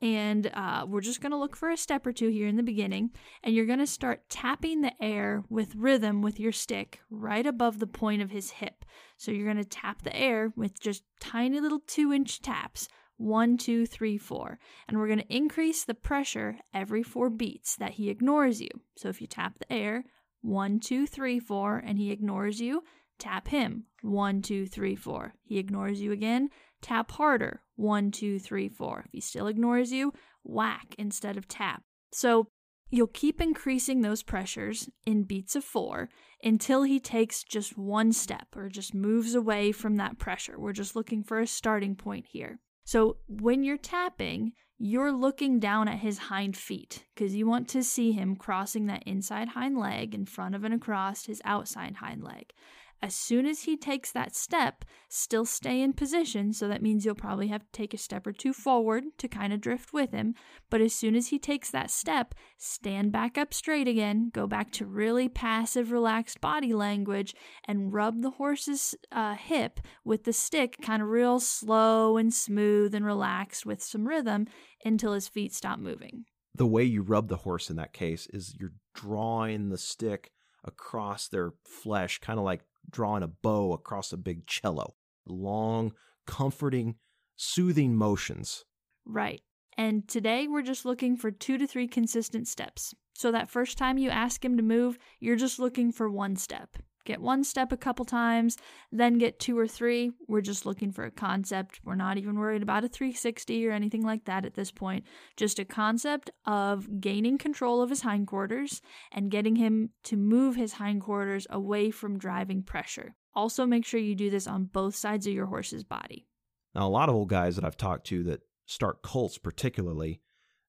And uh, we're just going to look for a step or two here in the beginning. And you're going to start tapping the air with rhythm with your stick right above the point of his hip. So you're going to tap the air with just tiny little two inch taps. one, two, three, four. And we're going to increase the pressure every four beats that he ignores you. So if you tap the air, one, two, three, four, and he ignores you, tap him. One, two, three, four. He ignores you again, tap harder. One, two, three, four. If he still ignores you, whack instead of tap. So You'll keep increasing those pressures in beats of four until he takes just one step or just moves away from that pressure. We're just looking for a starting point here. So when you're tapping, you're looking down at his hind feet because you want to see him crossing that inside hind leg in front of and across his outside hind leg. As soon as he takes that step, still stay in position. So that means you'll probably have to take a step or two forward to kind of drift with him. But as soon as he takes that step, stand back up straight again, go back to really passive, relaxed body language, and rub the horse's uh, hip with the stick kind of real slow and smooth and relaxed with some rhythm until his feet stop moving. The way you rub the horse in that case is you're drawing the stick across their flesh, kind of like drawing a bow across a big cello. Long, comforting, soothing motions. Right. And today we're just looking for two to three consistent steps. So that first time you ask him to move, you're just looking for one step. Get one step a couple times, then get two or three. We're just looking for a concept. We're not even worried about a 360 or anything like that at this point. Just a concept of gaining control of his hindquarters and getting him to move his hindquarters away from driving pressure. Also, make sure you do this on both sides of your horse's body. Now, a lot of old guys that I've talked to that start colts, particularly,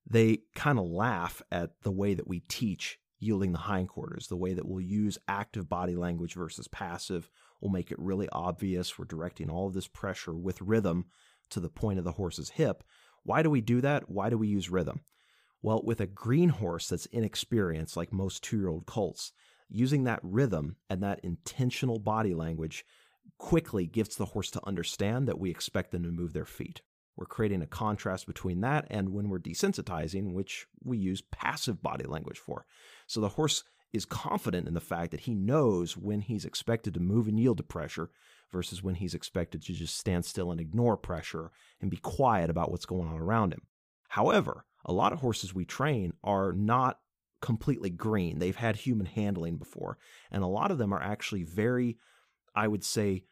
they kind of laugh at the way that we teach yielding the hindquarters. The way that we'll use active body language versus passive will make it really obvious. We're directing all of this pressure with rhythm to the point of the horse's hip. Why do we do that? Why do we use rhythm? Well, with a green horse that's inexperienced, like most two year old colts, using that rhythm and that intentional body language quickly gets the horse to understand that we expect them to move their feet. We're creating a contrast between that and when we're desensitizing, which we use passive body language for. So the horse is confident in the fact that he knows when he's expected to move and yield to pressure versus when he's expected to just stand still and ignore pressure and be quiet about what's going on around him. However, a lot of horses we train are not completely green. They've had human handling before, and a lot of them are actually very, I would say,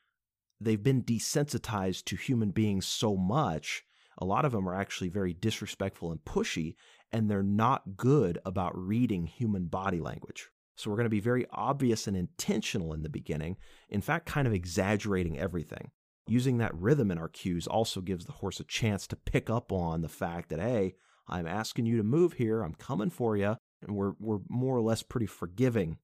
they've been desensitized to human beings so much. A lot of them are actually very disrespectful and pushy, and they're not good about reading human body language. So we're going to be very obvious and intentional in the beginning, in fact, kind of exaggerating everything. Using that rhythm in our cues also gives the horse a chance to pick up on the fact that, hey, I'm asking you to move here, I'm coming for you, and we're, we're more or less pretty forgiving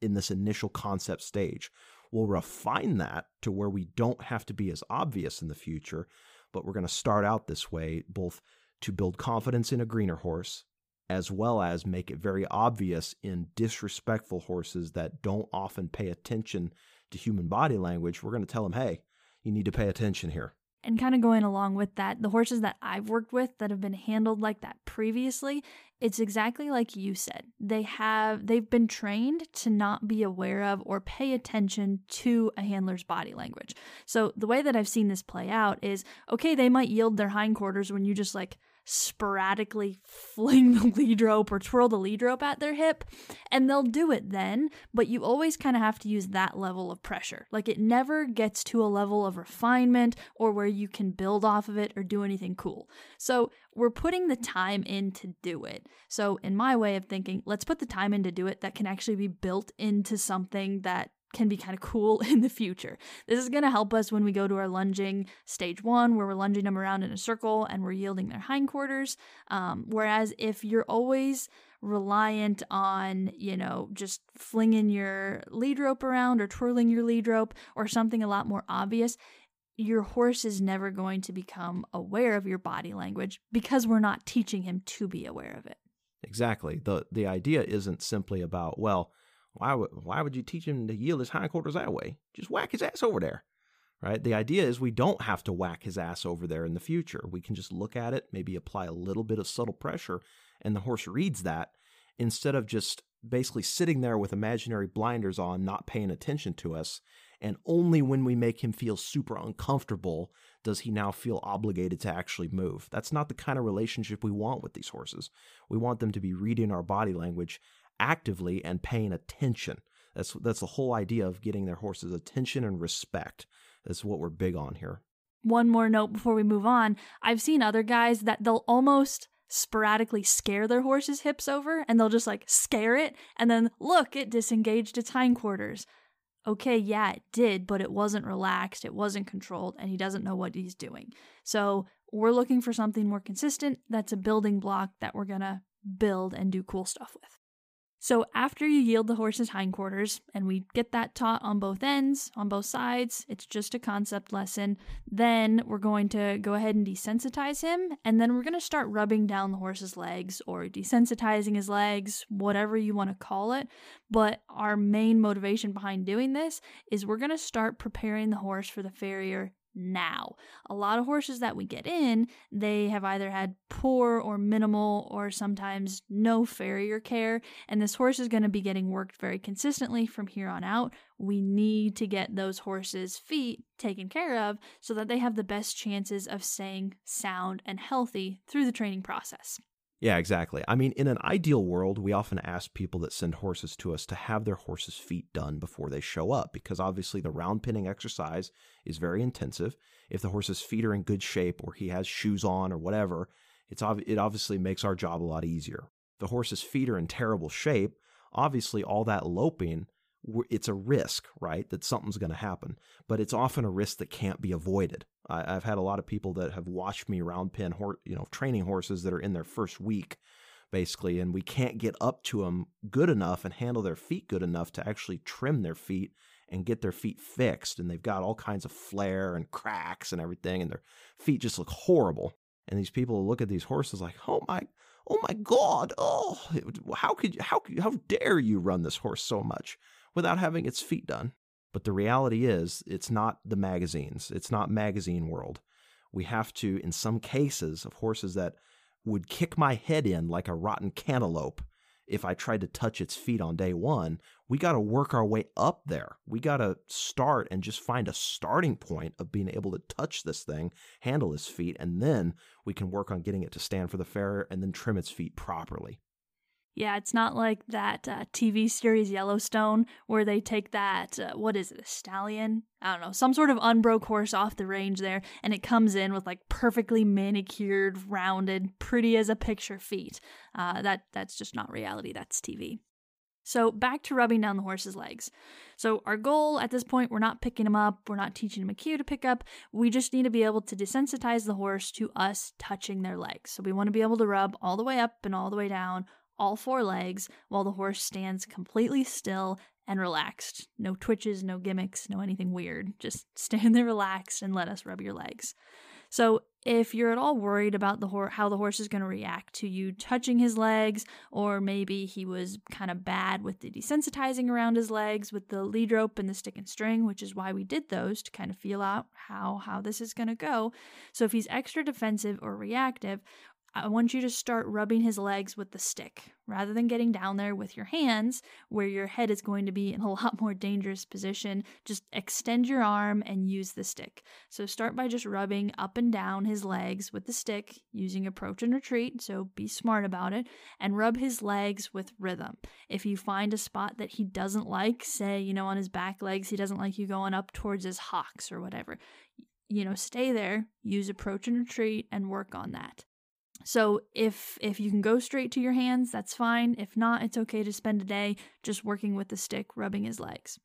in this initial concept stage. We'll refine that to where we don't have to be as obvious in the future, but we're going to start out this way, both to build confidence in a greener horse, as well as make it very obvious in disrespectful horses that don't often pay attention to human body language. We're going to tell them, hey, you need to pay attention here. And kind of going along with that, the horses that I've worked with that have been handled like that previously, it's exactly like you said. They have they've been trained to not be aware of or pay attention to a handler's body language. So the way that I've seen this play out is okay, they might yield their hindquarters when you just like sporadically fling the lead rope or twirl the lead rope at their hip, and they'll do it then, but you always kind of have to use that level of pressure. Like it never gets to a level of refinement or where you can build off of it or do anything cool. So we're putting the time in to do it. So, in my way of thinking, let's put the time in to do it that can actually be built into something that can be kind of cool in the future. This is going to help us when we go to our lunging stage one, where we're lunging them around in a circle and we're yielding their hindquarters. Um, whereas if you're always reliant on, you know, just flinging your lead rope around or twirling your lead rope or something a lot more obvious, your horse is never going to become aware of your body language because we're not teaching him to be aware of it. Exactly. The the idea isn't simply about, well, why would why would you teach him to yield his hindquarters that way? Just whack his ass over there. Right? The idea is we don't have to whack his ass over there in the future. We can just look at it, maybe apply a little bit of subtle pressure, and the horse reads that instead of just basically sitting there with imaginary blinders on, not paying attention to us. And only when we make him feel super uncomfortable does he now feel obligated to actually move. That's not the kind of relationship we want with these horses. We want them to be reading our body language actively and paying attention. That's that's the whole idea of getting their horses attention and respect. That's what we're big on here. One more note before we move on. I've seen other guys that they'll almost sporadically scare their horse's hips over and they'll just like scare it and then look, it disengaged its hindquarters. Okay, yeah, it did, but it wasn't relaxed, it wasn't controlled, and he doesn't know what he's doing. So, we're looking for something more consistent that's a building block that we're gonna build and do cool stuff with. So after you yield the horse's hindquarters, and we get that taught on both ends, on both sides, it's just a concept lesson, then we're going to go ahead and desensitize him, and then we're going to start rubbing down the horse's legs or desensitizing his legs, whatever you want to call it. But our main motivation behind doing this is we're going to start preparing the horse for the farrier now. A lot of horses that we get in, they have either had poor or minimal or sometimes no farrier care, and this horse is going to be getting worked very consistently from here on out. We need to get those horses' feet taken care of so that they have the best chances of staying sound and healthy through the training process. Yeah, exactly. I mean, in an ideal world, we often ask people that send horses to us to have their horses' feet done before they show up because obviously the round penning exercise is very intensive. If the horse's feet are in good shape or he has shoes on or whatever, it's ob- it obviously makes our job a lot easier. The horse's feet are in terrible shape, obviously all that loping it's a risk, right? That something's going to happen, but it's often a risk that can't be avoided. I, have had a lot of people that have watched me round pen, hor- you know, training horses that are in their first week, basically, and we can't get up to them good enough and handle their feet good enough to actually trim their feet and get their feet fixed. And they've got all kinds of flare and cracks and everything, and their feet just look horrible. And these people look at these horses like, oh my, oh my God, oh, how could how how dare you run this horse so much without having its feet done? But the reality is, it's not the magazines. It's not magazine world. We have to, in some cases, of horses that would kick my head in like a rotten cantaloupe if I tried to touch its feet on day one. We got to work our way up there. We got to start and just find a starting point of being able to touch this thing, handle its feet, and then we can work on getting it to stand for the farrier and then trim its feet properly. Yeah, it's not like that uh, TV series Yellowstone where they take that, uh, what is it, a stallion? I don't know, some sort of unbroke horse off the range there, and it comes in with like perfectly manicured, rounded, pretty as a picture feet. Uh, that That's just not reality, that's TV. So back to rubbing down the horse's legs. So our goal at this point, we're not picking him up, we're not teaching him a cue to pick up. We just need to be able to desensitize the horse to us touching their legs. So we want to be able to rub all the way up and all the way down all four legs while the horse stands completely still and relaxed. No twitches, no gimmicks, no anything weird. Just stand there relaxed and let us rub your legs. So, if you're at all worried about the hor- how the horse is going to react to you touching his legs, or maybe he was kind of bad with the desensitizing around his legs with the lead rope and the stick and string, which is why we did those to kind of feel out how how this is going to go. So, if he's extra defensive or reactive, I want you to start rubbing his legs with the stick rather than getting down there with your hands where your head is going to be in a lot more dangerous position. Just extend your arm and use the stick. So start by just rubbing up and down his legs with the stick using approach and retreat. So be smart about it and rub his legs with rhythm. If you find a spot that he doesn't like, say, you know, on his back legs, he doesn't like you going up towards his hocks or whatever, you know, stay there, use approach and retreat and work on that. So if if you can go straight to your hands, that's fine. If not, it's okay to spend a day just working with the stick, rubbing his legs.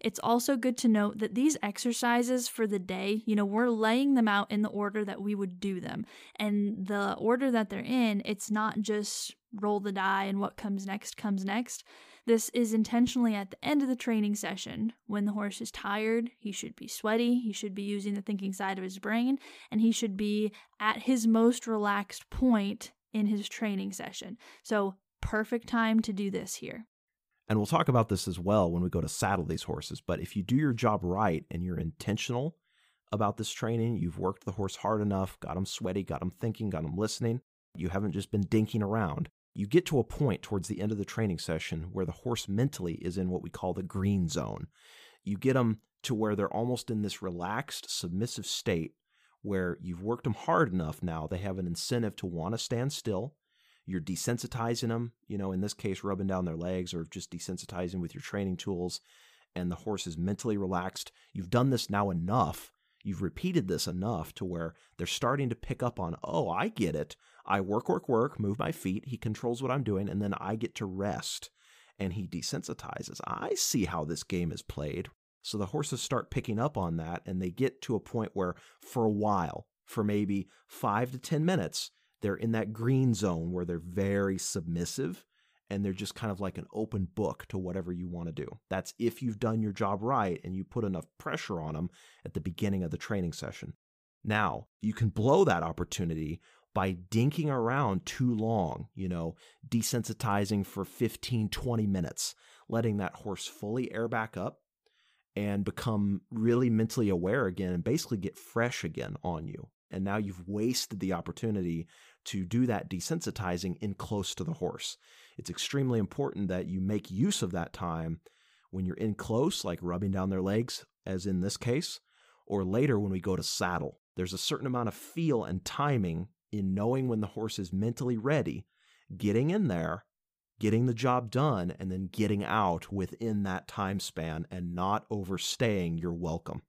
It's also good to note that these exercises for the day, you know, we're laying them out in the order that we would do them. And the order that they're in, it's not just roll the die and what comes next comes next. This is intentionally at the end of the training session. When the horse is tired, he should be sweaty, he should be using the thinking side of his brain, and he should be at his most relaxed point in his training session. So, perfect time to do this here. And we'll talk about this as well when we go to saddle these horses. But if you do your job right and you're intentional about this training, you've worked the horse hard enough, got him sweaty, got him thinking, got him listening, you haven't just been dinking around, you get to a point towards the end of the training session where the horse mentally is in what we call the green zone. You get them to where they're almost in this relaxed, submissive state where you've worked them hard enough now, they have an incentive to want to stand still. You're desensitizing them, you know, in this case, rubbing down their legs or just desensitizing with your training tools, and the horse is mentally relaxed. You've done this now enough. You've repeated this enough to where they're starting to pick up on, oh, I get it. I work, work, work, move my feet. He controls what I'm doing, and then I get to rest. And he desensitizes. I see how this game is played. So the horses start picking up on that and they get to a point where, for a while, for maybe five to 10 minutes, they're in that green zone where they're very submissive and they're just kind of like an open book to whatever you want to do. That's if you've done your job right and you put enough pressure on them at the beginning of the training session. Now, you can blow that opportunity by dinking around too long, you know, desensitizing for 15, 20 minutes, letting that horse fully air back up and become really mentally aware again and basically get fresh again on you. And now you've wasted the opportunity to do that desensitizing in close to the horse. It's extremely important that you make use of that time when you're in close, like rubbing down their legs, as in this case, or later when we go to saddle. There's a certain amount of feel and timing in knowing when the horse is mentally ready, getting in there getting the job done and then getting out within that time span and not overstaying your welcome.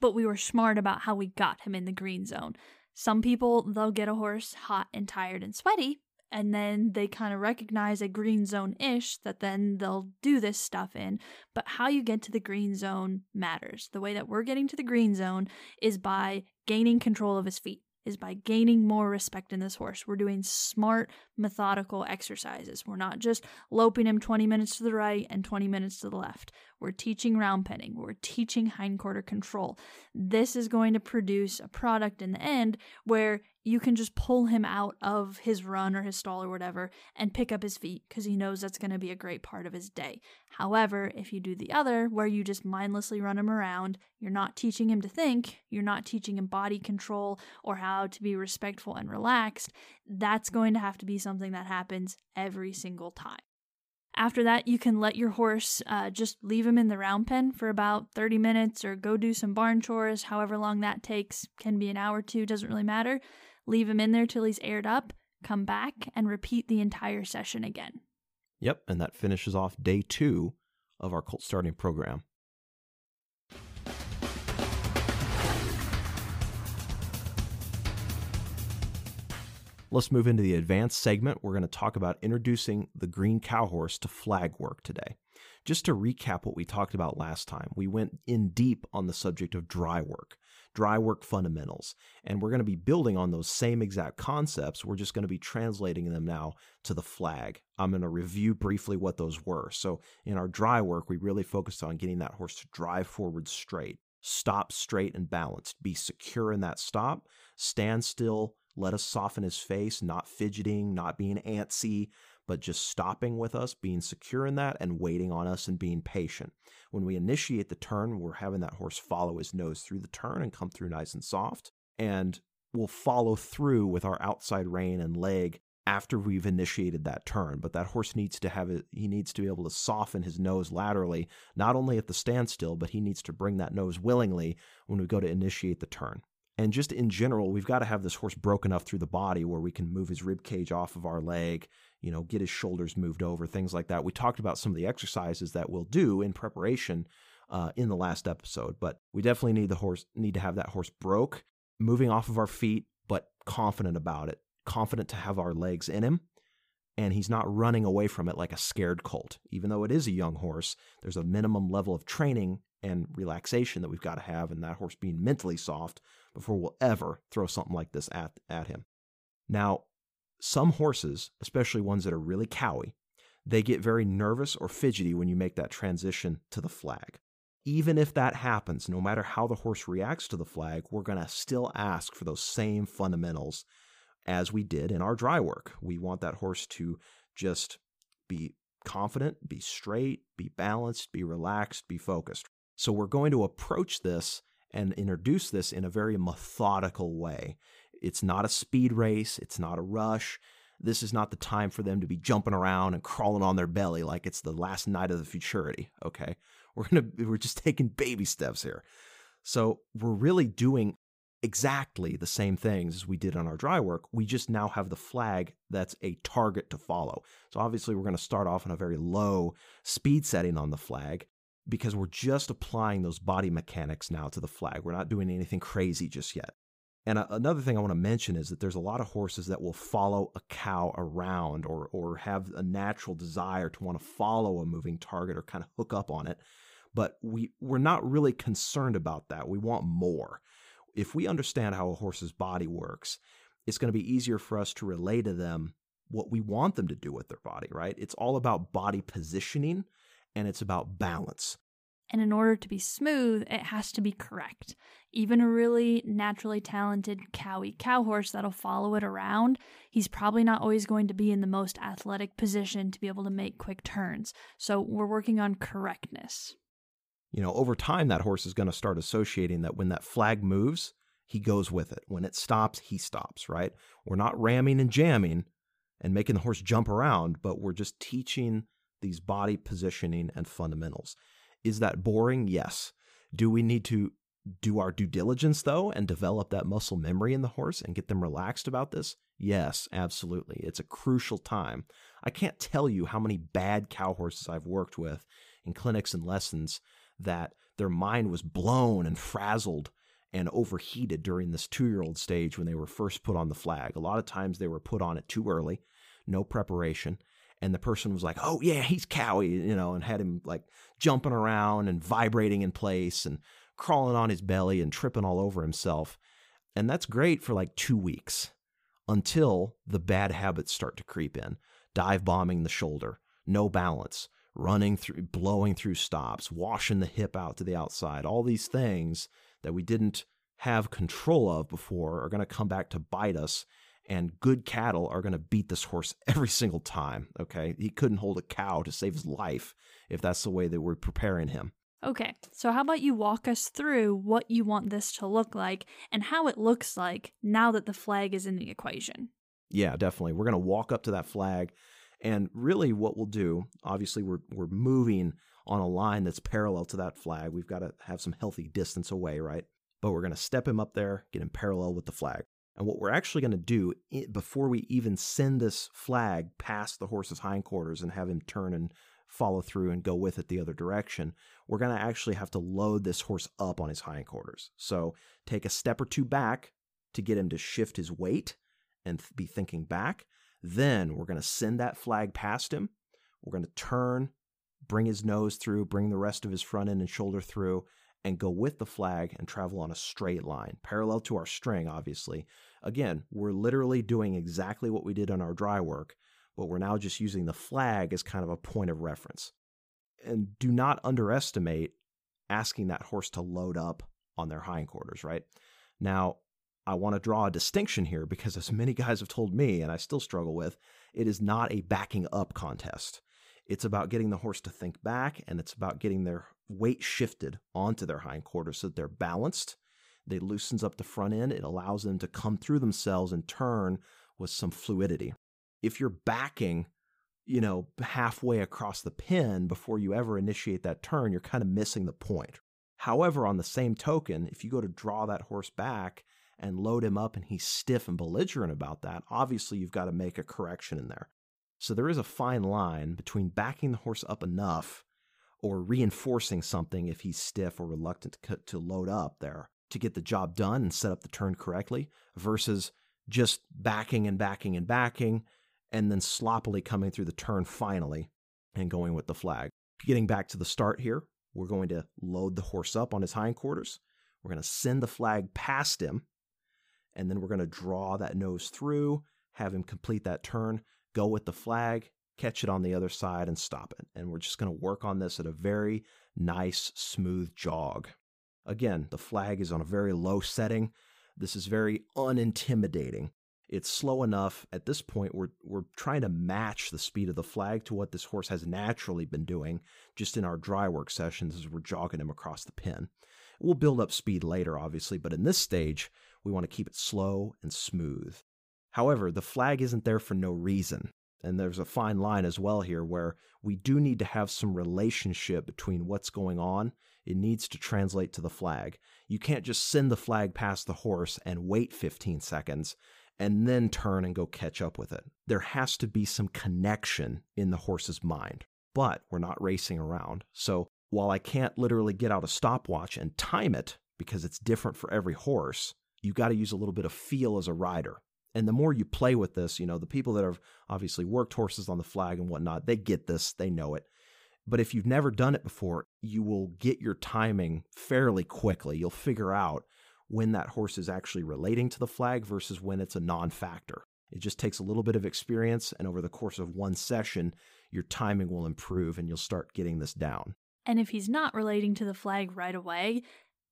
But we were smart about how we got him in the green zone. Some people, they'll get a horse hot and tired and sweaty, and then they kind of recognize a green zone ish that then they'll do this stuff in. But how you get to the green zone matters. The way that we're getting to the green zone is by gaining control of his feet is by gaining more respect in this horse. We're doing smart, methodical exercises. We're not just loping him 20 minutes to the right and 20 minutes to the left. We're teaching round penning. We're teaching hindquarter control. This is going to produce a product in the end where you can just pull him out of his run or his stall or whatever and pick up his feet because he knows that's going to be a great part of his day. However, if you do the other, where you just mindlessly run him around, you're not teaching him to think, you're not teaching him body control or how to be respectful and relaxed, that's going to have to be something that happens every single time. After that, you can let your horse uh, just leave him in the round pen for about 30 minutes or go do some barn chores, however long that takes, can be an hour or two, doesn't really matter. Leave him in there till he's aired up, come back, and repeat the entire session again. Yep, and that finishes off day two of our colt starting program. Let's move into the advanced segment. We're going to talk about introducing the green cow horse to flag work today. Just to recap what we talked about last time, we went in deep on the subject of dry work, dry work fundamentals, and we're going to be building on those same exact concepts. We're just going to be translating them now to the flag. I'm going to review briefly what those were. So, in our dry work, we really focused on getting that horse to drive forward straight, stop straight and balanced, be secure in that stop, stand still let us soften his face, not fidgeting, not being antsy, but just stopping with us, being secure in that, and waiting on us and being patient. When we initiate the turn, we're having that horse follow his nose through the turn and come through nice and soft. And we'll follow through with our outside rein and leg after we've initiated that turn. But that horse needs to have it, he needs to be able to soften his nose laterally, not only at the standstill, but he needs to bring that nose willingly when we go to initiate the turn. And just in general, we've got to have this horse broken up through the body where we can move his rib cage off of our leg, you know, get his shoulders moved over, things like that. We talked about some of the exercises that we'll do in preparation uh, in the last episode, but we definitely need the horse need to have that horse broke, moving off of our feet, but confident about it, confident to have our legs in him, and he's not running away from it like a scared colt. Even though it is a young horse, there's a minimum level of training and relaxation that we've got to have, and that horse being mentally soft before we'll ever throw something like this at, at him. Now, some horses, especially ones that are really cowy, they get very nervous or fidgety when you make that transition to the flag. Even if that happens, no matter how the horse reacts to the flag, we're going to still ask for those same fundamentals as we did in our dry work. We want that horse to just be confident, be straight, be balanced, be relaxed, be focused. So we're going to approach this and introduce this in a very methodical way. It's not a speed race, it's not a rush. This is not the time for them to be jumping around and crawling on their belly like it's the last night of the futurity. Okay. We're going to, we're just taking baby steps here. So we're really doing exactly the same things as we did on our dry work. We just now have the flag that's a target to follow. So obviously, we're going to start off on a very low speed setting on the flag because we're just applying those body mechanics now to the flag. We're not doing anything crazy just yet. And uh, another thing I want to mention is that there's a lot of horses that will follow a cow around or, or have a natural desire to want to follow a moving target or kind of hook up on it. But we, we're not really concerned about that. We want more if we understand how a horse's body works, it's going to be easier for us to relay to them what we want them to do with their body, right? It's all about body positioning and it's about balance. And in order to be smooth, it has to be correct. Even a really naturally talented cowy cow horse that'll follow it around, he's probably not always going to be in the most athletic position to be able to make quick turns. So we're working on correctness you know, over time, that horse is going to start associating that when that flag moves, he goes with it. When it stops, he stops, right? We're not ramming and jamming and making the horse jump around, but we're just teaching these body positioning and fundamentals. Is that boring? Yes. Do we need to do our due diligence though and develop that muscle memory in the horse and get them relaxed about this? Yes, absolutely. It's a crucial time. I can't tell you how many bad cow horses I've worked with in clinics and lessons that their mind was blown and frazzled and overheated during this two year old stage when they were first put on the flag. A lot of times they were put on it too early, no preparation. And the person was like, oh, yeah, he's cowy, you know, and had him like jumping around and vibrating in place and crawling on his belly and tripping all over himself. And that's great for like two weeks until the bad habits start to creep in dive bombing the shoulder, no balance, running through, blowing through stops, washing the hip out to the outside, all these things that we didn't have control of before are going to come back to bite us. And good cattle are going to beat this horse every single time. Okay. He couldn't hold a cow to save his life if that's the way that we're preparing him. Okay, so how about you walk us through what you want this to look like and how it looks like now that the flag is in the equation? Yeah, definitely. We're going to walk up to that flag and really, what we'll do, obviously, we're, we're moving on a line that's parallel to that flag. We've got to have some healthy distance away, right? But we're going to step him up there, get him parallel with the flag. And what we're actually going to do before we even send this flag past the horse's hindquarters and have him turn and follow through and go with it the other direction, we're going to actually have to load this horse up on his hindquarters. So take a step or two back to get him to shift his weight and be thinking back. Then we're going to send that flag past him. We're going to turn, bring his nose through, bring the rest of his front end and shoulder through, and go with the flag and travel on a straight line, parallel to our string, obviously. Again, we're literally doing exactly what we did on our dry work, but we're now just using the flag as kind of a point of reference. And do not underestimate asking that horse to load up on their hindquarters, right? Now, I want to draw a distinction here because, as many guys have told me, and I still struggle with, it is not a backing up contest. It's about getting the horse to think back, and it's about getting their weight shifted onto their hindquarters so that they're balanced. They loosens up the front end. It allows them to come through themselves and turn with some fluidity. If you're backing, you know, halfway across the pin before you ever initiate that turn, you're kind of missing the point. However, on the same token, if you go to draw that horse back and load him up and he's stiff and belligerent about that, obviously you've got to make a correction in there. So there is a fine line between backing the horse up enough or reinforcing something if he's stiff or reluctant to, load up there to get the job done and set up the turn correctly versus just backing and backing and backing and then sloppily coming through the turn finally and going with the flag. Getting back to the start here, we're going to load the horse up on his hindquarters. We're going to send the flag past him and then we're going to draw that nose through, have him complete that turn, go with the flag, catch it on the other side, and stop it. And we're just going to work on this at a very nice, smooth jog. Again, the flag is on a very low setting. This is very unintimidating. It's slow enough at this point. We're, we're trying to match the speed of the flag to what this horse has naturally been doing just in our dry work sessions as we're jogging him across the pin. We'll build up speed later, obviously, but in this stage, we want to keep it slow and smooth. However, the flag isn't there for no reason. And there's a fine line as well here where we do need to have some relationship between what's going on. It needs to translate to the flag. You can't just send the flag past the horse and wait 15 seconds and then turn and go catch up with it. There has to be some connection in the horse's mind. But we're not racing around. So while I can't literally get out a stopwatch and time it because it's different for every horse, you got to use a little bit of feel as a rider. And the more you play with this, you know, the people that have obviously worked horses on the flag and whatnot, they get this, they know it. But if you've never done it before, you will get your timing fairly quickly. You'll figure out when that horse is actually relating to the flag versus when it's a non factor. It just takes a little bit of experience, and over the course of one session, your timing will improve and you'll start getting this down. And if he's not relating to the flag right away,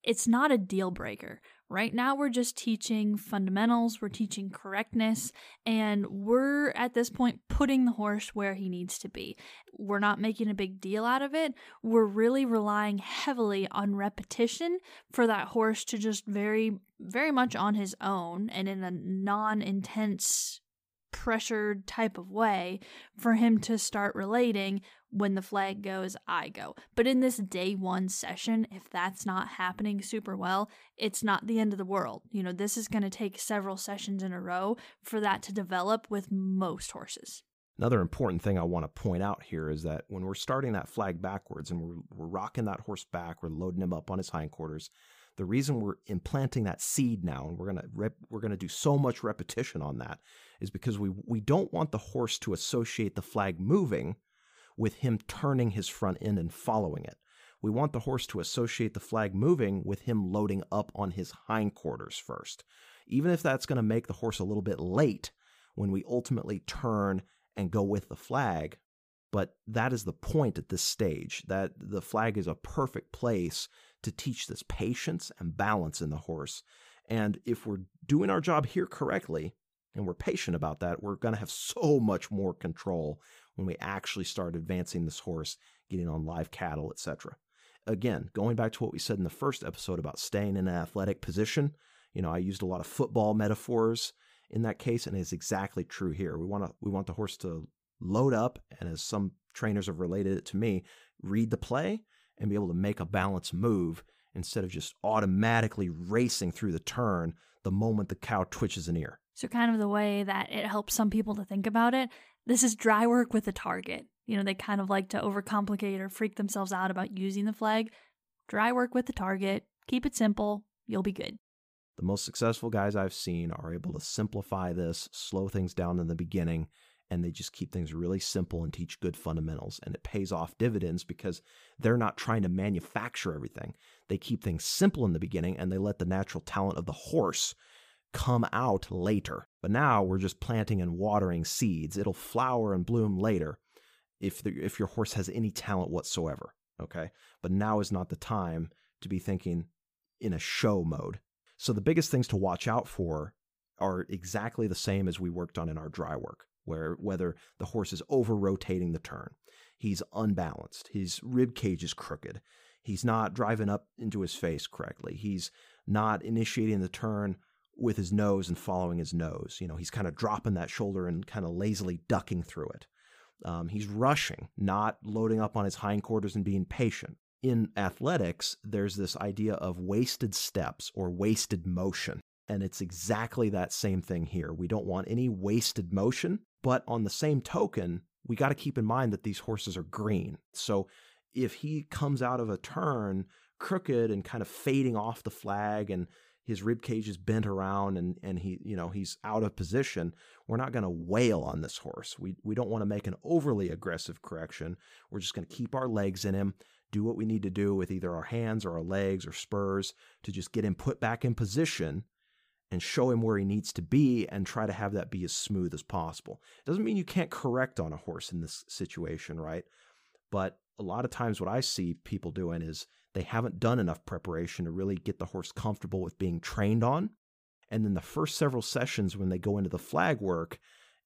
it's not a deal breaker. Right now, we're just teaching fundamentals, we're teaching correctness, and we're at this point putting the horse where he needs to be. We're not making a big deal out of it. We're really relying heavily on repetition for that horse to just very, very much on his own and in a non intense pressured type of way for him to start relating when the flag goes, I go. But in this day one session, if that's not happening super well, it's not the end of the world. You know, this is going to take several sessions in a row for that to develop with most horses. Another important thing I want to point out here is that when we're starting that flag backwards and we're, we're rocking that horse back, we're loading him up on his hindquarters, the reason we're implanting that seed now and we're to rep, we're to do so much repetition on that is because we we don't want the horse to associate the flag moving with him turning his front end and following it. We want the horse to associate the flag moving with him loading up on his hindquarters first. Even if that's going to make the horse a little bit late when we ultimately turn and go with the flag, but that is the point at this stage that the flag is a perfect place to teach this patience and balance in the horse. And if we're doing our job here correctly, and we're patient about that, we're going to have so much more control when we actually start advancing this horse, getting on live cattle, etc. Again, going back to what we said in the first episode about staying in an athletic position, you know, I used a lot of football metaphors in that case, and it's exactly true here. We want to we want the horse to load up, and as some trainers have related it to me, read the play and be able to make a balanced move instead of just automatically racing through the turn the moment the cow twitches an ear. So, kind of the way that it helps some people to think about it, this is dry work with a target. You know, they kind of like to overcomplicate or freak themselves out about using the flag. Dry work with the target, keep it simple, you'll be good. The most successful guys I've seen are able to simplify this, slow things down in the beginning, and they just keep things really simple and teach good fundamentals. And it pays off dividends because they're not trying to manufacture everything. They keep things simple in the beginning and they let the natural talent of the horse come out later. But now we're just planting and watering seeds. It'll flower and bloom later if the, if your horse has any talent whatsoever, okay? But now is not the time to be thinking in a show mode. So the biggest things to watch out for are exactly the same as we worked on in our dry work, where whether the horse is over rotating the turn, he's unbalanced, his rib cage is crooked, he's not driving up into his face correctly, he's not initiating the turn with his nose and following his nose. You know, he's kind of dropping that shoulder and kind of lazily ducking through it. Um, he's rushing, not loading up on his hindquarters and being patient. In athletics, there's this idea of wasted steps or wasted motion. And it's exactly that same thing here. We don't want any wasted motion, but on the same token, we got to keep in mind that these horses are green. So if he comes out of a turn crooked and kind of fading off the flag and his rib cage is bent around and and he you know he's out of position we're not going to wail on this horse. We we don't want to make an overly aggressive correction. We're just going to keep our legs in him do what we need to do with either our hands or our legs or spurs to just get him put back in position and show him where he needs to be and try to have that be as smooth as possible. It doesn't mean you can't correct on a horse in this situation right? But a lot of times what i see people doing is they haven't done enough preparation to really get the horse comfortable with being trained on. And then the first several sessions, when they go into the flag work,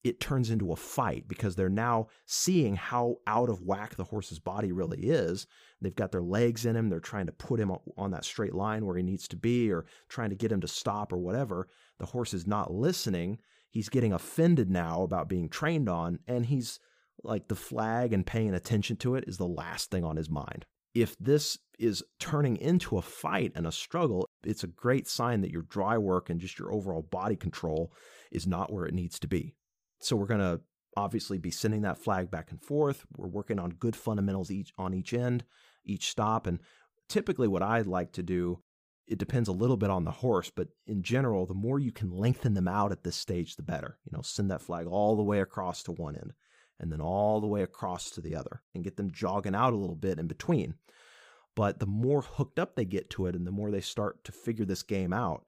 it turns into a fight because they're now seeing how out of whack the horse's body really is. They've got their legs in him. They're trying to put him on that straight line where he needs to be or trying to get him to stop or whatever. The horse is not listening. he's getting offended now about being trained on, and he's like the flag and paying attention to it is the last thing on his mind. If this is turning into a fight and a struggle, it's a great sign that your dry work and just your overall body control is not where it needs to be. So we're going to obviously be sending that flag back and forth. We're working on good fundamentals each on each end, each stop. And typically what I like to do, it depends a little bit on the horse, but in general, the more you can lengthen them out at this stage, the better. You know, send that flag all the way across to one end and then all the way across to the other and get them jogging out a little bit in between. But the more hooked up they get to it and the more they start to figure this game out,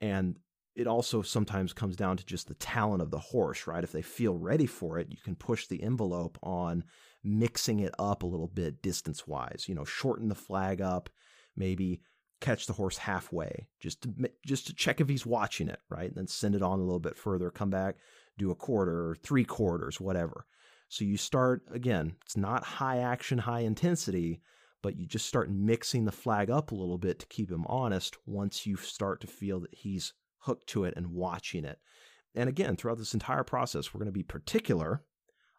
and it also sometimes comes down to just the talent of the horse, right? If they feel ready for it, you can push the envelope on mixing it up a little bit distance wise. You know, shorten the flag up, maybe catch the horse halfway, just to just to check if he's watching it, right? And then send it on a little bit further, come back, do a quarter or three quarters, whatever. So you start again, it's not high action, high intensity, but you just start mixing the flag up a little bit to keep him honest once you start to feel that he's hooked to it and watching it. And again, throughout this entire process, we're going to be particular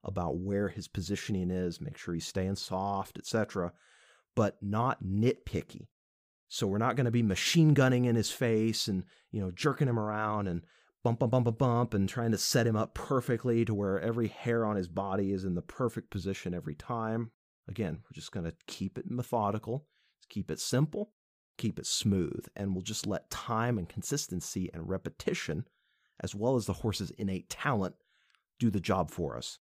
about where his positioning is, make sure he's staying soft, etc., but not nitpicky. So we're not going to be machine gunning in his face and, you know, jerking him around and bump, bump, bump, bump, bump, and trying to set him up perfectly to where every hair on his body is in the perfect position every time. Again, we're just going to keep it methodical, keep it simple, keep it smooth, and we'll just let time and consistency and repetition, as well as the horse's innate talent, do the job for us.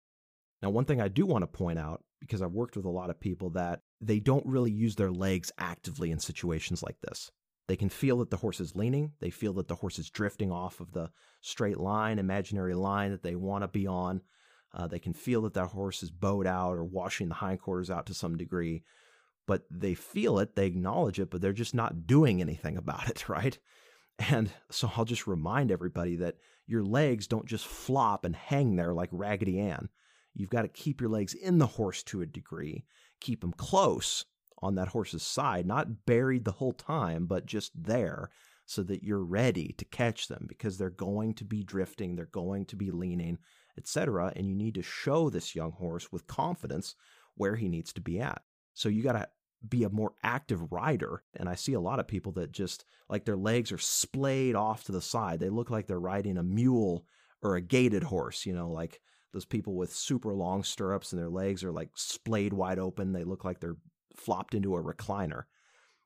Now, one thing I do want to point out, because I've worked with a lot of people, that they don't really use their legs actively in situations like this. They can feel that the horse is leaning. They feel that the horse is drifting off of the straight line, imaginary line that they want to be on. Uh, they can feel that that horse is bowed out or washing the hindquarters out to some degree, but they feel it, they acknowledge it, but they're just not doing anything about it, right? And so I'll just remind everybody that your legs don't just flop and hang there like Raggedy Ann. You've got to keep your legs in the horse to a degree, keep them close on that horse's side, not buried the whole time, but just there so that you're ready to catch them because they're going to be drifting, they're going to be leaning, etc. And you need to show this young horse with confidence where he needs to be at. So you got to be a more active rider. And I see a lot of people that just like their legs are splayed off to the side. They look like they're riding a mule or a gaited horse, you know, like those people with super long stirrups and their legs are like splayed wide open. They look like they're flopped into a recliner.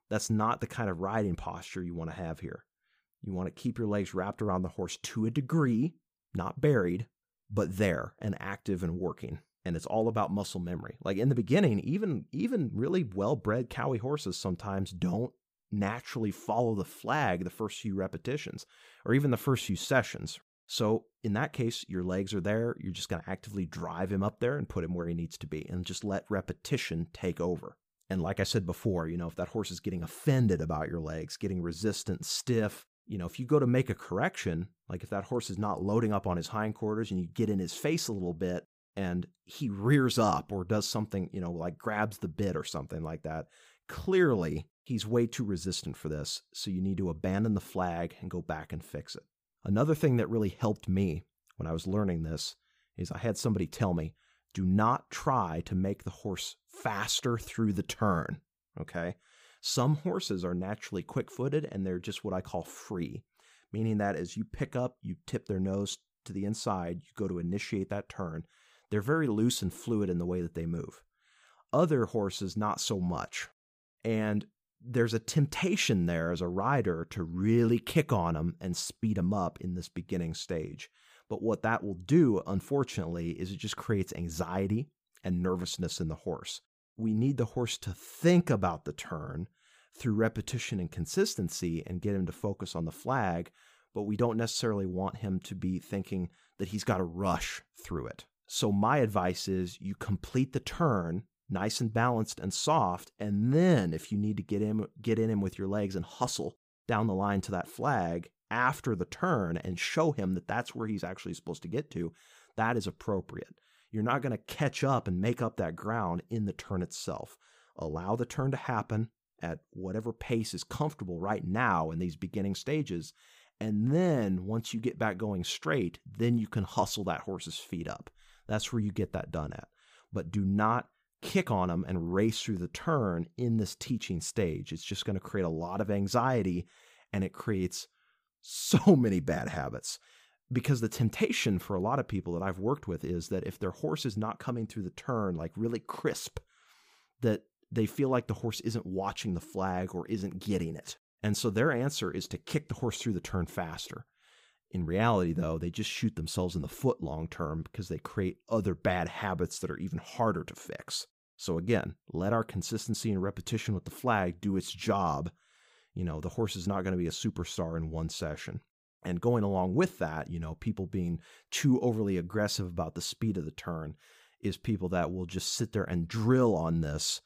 That's not the kind of riding posture you want to have here. You want to keep your legs wrapped around the horse to a degree, not buried, but there and active and working. And it's all about muscle memory. Like in the beginning, even even really well-bred cowie horses sometimes don't naturally follow the flag the first few repetitions or even the first few sessions. So in that case, your legs are there. You're just going to actively drive him up there and put him where he needs to be and just let repetition take over. And like I said before, you know, if that horse is getting offended about your legs, getting resistant, stiff, you know, if you go to make a correction, like if that horse is not loading up on his hindquarters and you get in his face a little bit and he rears up or does something, you know, like grabs the bit or something like that, clearly he's way too resistant for this. So you need to abandon the flag and go back and fix it. Another thing that really helped me when I was learning this is I had somebody tell me, do not try to make the horse faster through the turn. Okay. Some horses are naturally quick footed and they're just what I call free, meaning that as you pick up, you tip their nose to the inside, you go to initiate that turn. They're very loose and fluid in the way that they move. Other horses, not so much. And there's a temptation there as a rider to really kick on them and speed them up in this beginning stage. But what that will do, unfortunately, is it just creates anxiety and nervousness in the horse we need the horse to think about the turn through repetition and consistency and get him to focus on the flag, but we don't necessarily want him to be thinking that he's got to rush through it. So, my advice is you complete the turn nice and balanced and soft, and then if you need to get in, get in him with your legs and hustle down the line to that flag after the turn and show him that that's where he's actually supposed to get to, that is appropriate. You're not going to catch up and make up that ground in the turn itself. Allow the turn to happen at whatever pace is comfortable right now in these beginning stages, And then once you get back going straight, then you can hustle that horse's feet up. That's where you get that done at. But do not kick on them and race through the turn in this teaching stage. It's just going to create a lot of anxiety and it creates so many bad habits. Because the temptation for a lot of people that I've worked with is that if their horse is not coming through the turn like really crisp, that they feel like the horse isn't watching the flag or isn't getting it. And so their answer is to kick the horse through the turn faster. In reality, though, they just shoot themselves in the foot long term because they create other bad habits that are even harder to fix. So, again, let our consistency and repetition with the flag do its job. You know, the horse is not going to be a superstar in one session. And going along with that, you know, people being too overly aggressive about the speed of the turn is people that will just sit there and drill on this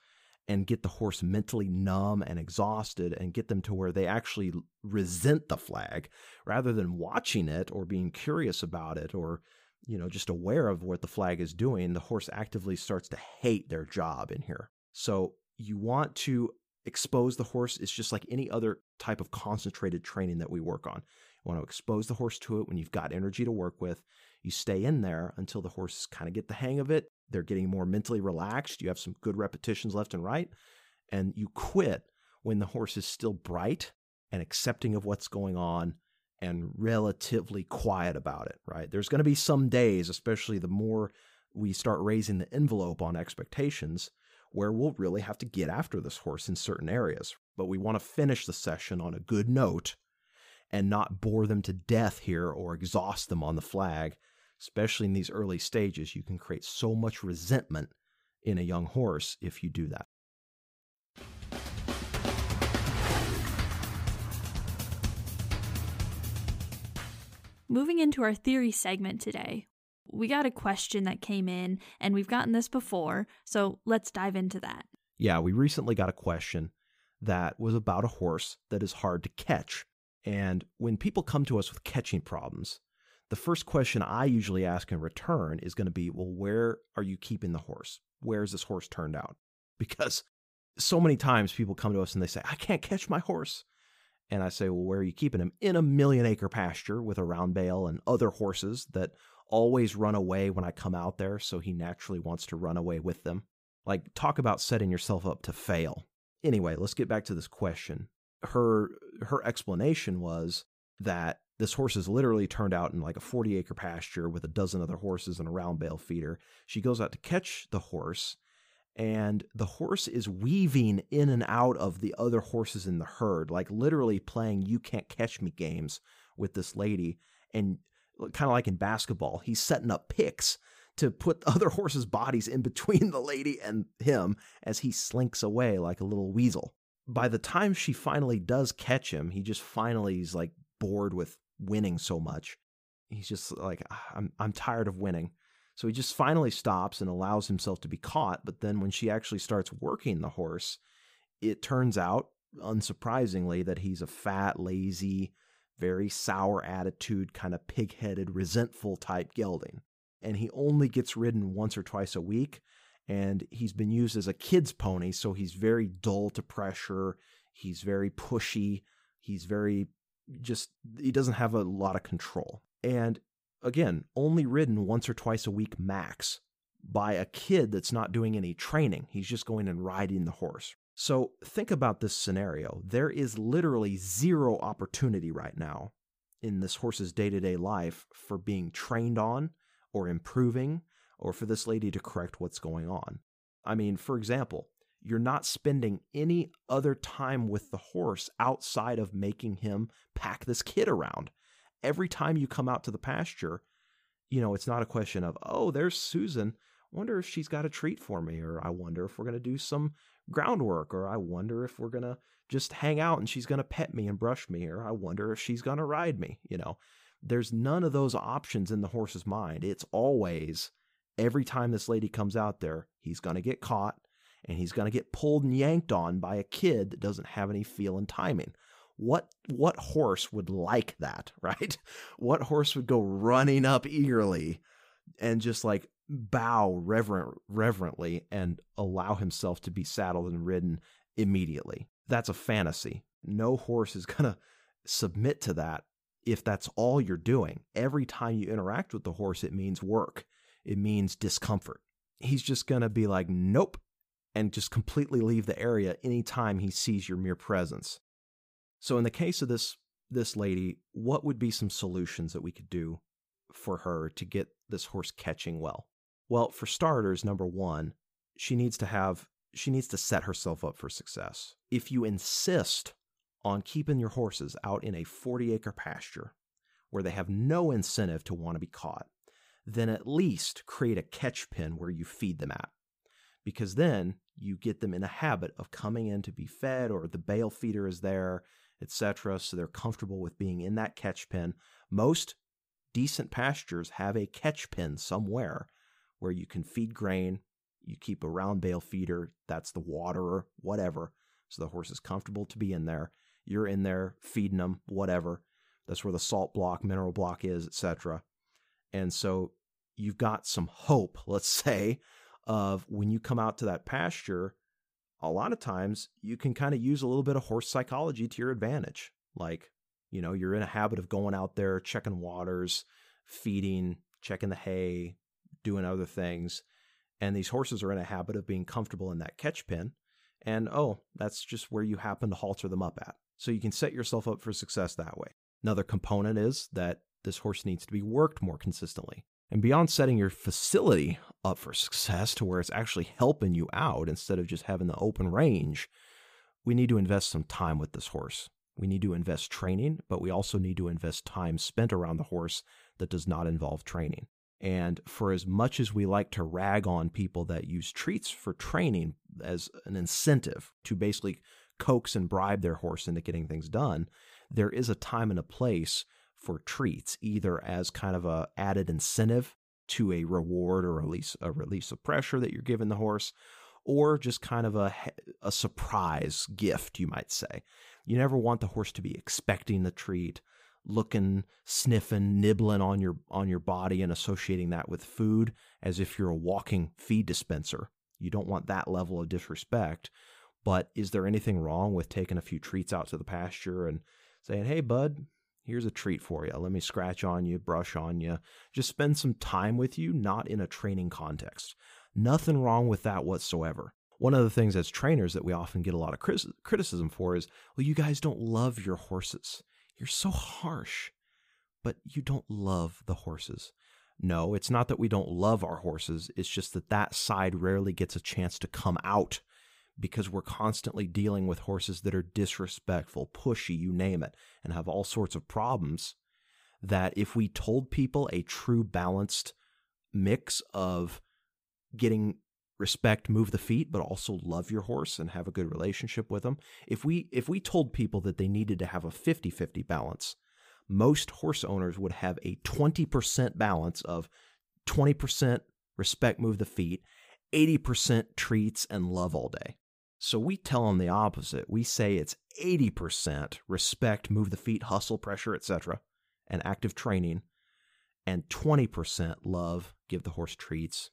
and get the horse mentally numb and exhausted and get them to where they actually resent the flag rather than watching it or being curious about it or you know just aware of what the flag is doing the horse actively starts to hate their job in here. So you want to expose the horse it's just like any other type of concentrated training that we work on want to expose the horse to it when you've got energy to work with you stay in there until the horses kind of get the hang of it they're getting more mentally relaxed. You have some good repetitions left and right. And you quit when the horse is still bright and accepting of what's going on and relatively quiet about it, right? There's going to be some days, especially the more we start raising the envelope on expectations, where we'll really have to get after this horse in certain areas. But we want to finish the session on a good note and not bore them to death here or exhaust them on the flag especially in these early stages, you can create so much resentment in a young horse if you do that. Moving into our theory segment today, we got a question that came in, and we've gotten this before, so let's dive into that. Yeah, we recently got a question that was about a horse that is hard to catch. And when people come to us with catching problems, the first question I usually ask in return is going to be, well, where are you keeping the horse? Where is this horse turned out? Because so many times people come to us and they say, I can't catch my horse. And I say, well, where are you keeping him? In a million acre pasture with a round bale and other horses that always run away when I come out there. So he naturally wants to run away with them. Like, talk about setting yourself up to fail. Anyway, let's get back to this question. Her her explanation was that this horse is literally turned out in like a 40 acre pasture with a dozen other horses and a round bale feeder. She goes out to catch the horse, and the horse is weaving in and out of the other horses in the herd, like literally playing you can't catch me games with this lady. And kind of like in basketball, he's setting up picks to put other horses' bodies in between the lady and him as he slinks away like a little weasel. By the time she finally does catch him, he just finally is like bored with winning so much. He's just like, ah, I'm, I'm tired of winning. So he just finally stops and allows himself to be caught. But then when she actually starts working the horse, it turns out, unsurprisingly, that he's a fat, lazy, very sour attitude, kind of pig headed, resentful type gelding. And he only gets ridden once or twice a week. And he's been used as a kid's pony, so he's very dull to pressure. He's very pushy. He's very just he doesn't have a lot of control. And again, only ridden once or twice a week max by a kid that's not doing any training. He's just going and riding the horse. So think about this scenario. There is literally zero opportunity right now in this horse's day to day life for being trained on or improving or for this lady to correct what's going on. I mean, for example, you're not spending any other time with the horse outside of making him pack this kid around. Every time you come out to the pasture, you know, it's not a question of, oh, there's Susan. Wonder if she's got a treat for me, or I wonder if we're going to do some groundwork, or I wonder if we're going to just hang out and she's going to pet me and brush me, or I wonder if she's going to ride me. You know, there's none of those options in the horse's mind. It's always every time this lady comes out there, he's going to get caught and he's going to get pulled and yanked on by a kid that doesn't have any feel and timing. What what horse would like that, right? What horse would go running up eagerly and just like bow reverent reverently and allow himself to be saddled and ridden immediately? That's a fantasy. No horse is going to submit to that if that's all you're doing, every time you interact with the horse, it means work, it means discomfort. He's just going to be like, nope, and just completely leave the area anytime he sees your mere presence. So, in the case of this, this lady, what would be some solutions that we could do for her to get this horse catching well? Well, for starters, number one, she needs to have she needs to set herself up for success. If you insist on keeping your horses out in a 40 acre pasture where they have no incentive to want to be caught, then at least create a catch pen where you feed them at. Because then you get them in a habit of coming in to be fed, or the bale feeder is there, etc. So they're comfortable with being in that catch pen. Most decent pastures have a catch pen somewhere where you can feed grain. You keep a round bale feeder, that's the waterer, whatever. So the horse is comfortable to be in there. You're in there feeding them, whatever. That's where the salt block, mineral block is, etc. And so you've got some hope, let's say, of when you come out to that pasture, a lot of times you can kind of use a little bit of horse psychology to your advantage. Like, you know, you're in a habit of going out there, checking waters, feeding, checking the hay, doing other things. And these horses are in a habit of being comfortable in that catch pen. And oh, that's just where you happen to halter them up at. So you can set yourself up for success that way. Another component is that this horse needs to be worked more consistently. And beyond setting your facility up for success to where it's actually helping you out instead of just having the open range, we need to invest some time with this horse. We need to invest training, but we also need to invest time spent around the horse that does not involve training. And for as much as we like to rag on people that use treats for training as an incentive to basically coax and bribe their horse into getting things done, there is a time and a place for treats, either as kind of a added incentive to a reward or release a release of pressure that you're giving the horse, or just kind of a a surprise gift, you might say. You never want the horse to be expecting the treat, looking, sniffing, nibbling on your on your body and associating that with food as if you're a walking feed dispenser. You don't want that level of disrespect. But is there anything wrong with taking a few treats out to the pasture and saying, "Hey, bud, here's a treat for you. Let me scratch on you, brush on you, just spend some time with you, not in a training context. Nothing wrong with that whatsoever. One of the things as trainers that we often get a lot of criticism for is, well, you guys don't love your horses. You're so harsh, but you don't love the horses. No, it's not that we don't love our horses. It's just that that side rarely gets a chance to come out because we're constantly dealing with horses that are disrespectful, pushy, you name it, and have all sorts of problems. That if we told people a true balanced mix of getting respect, move the feet, but also love your horse and have a good relationship with them, if we if we told people that they needed to have a 50-50 balance, most horse owners would have a 20% balance of 20% respect, move the feet, 80% treats and love all day. So we tell them the opposite. We say it's 80% respect, move the feet, hustle, pressure, etc., and active training, and 20% love, give the horse treats,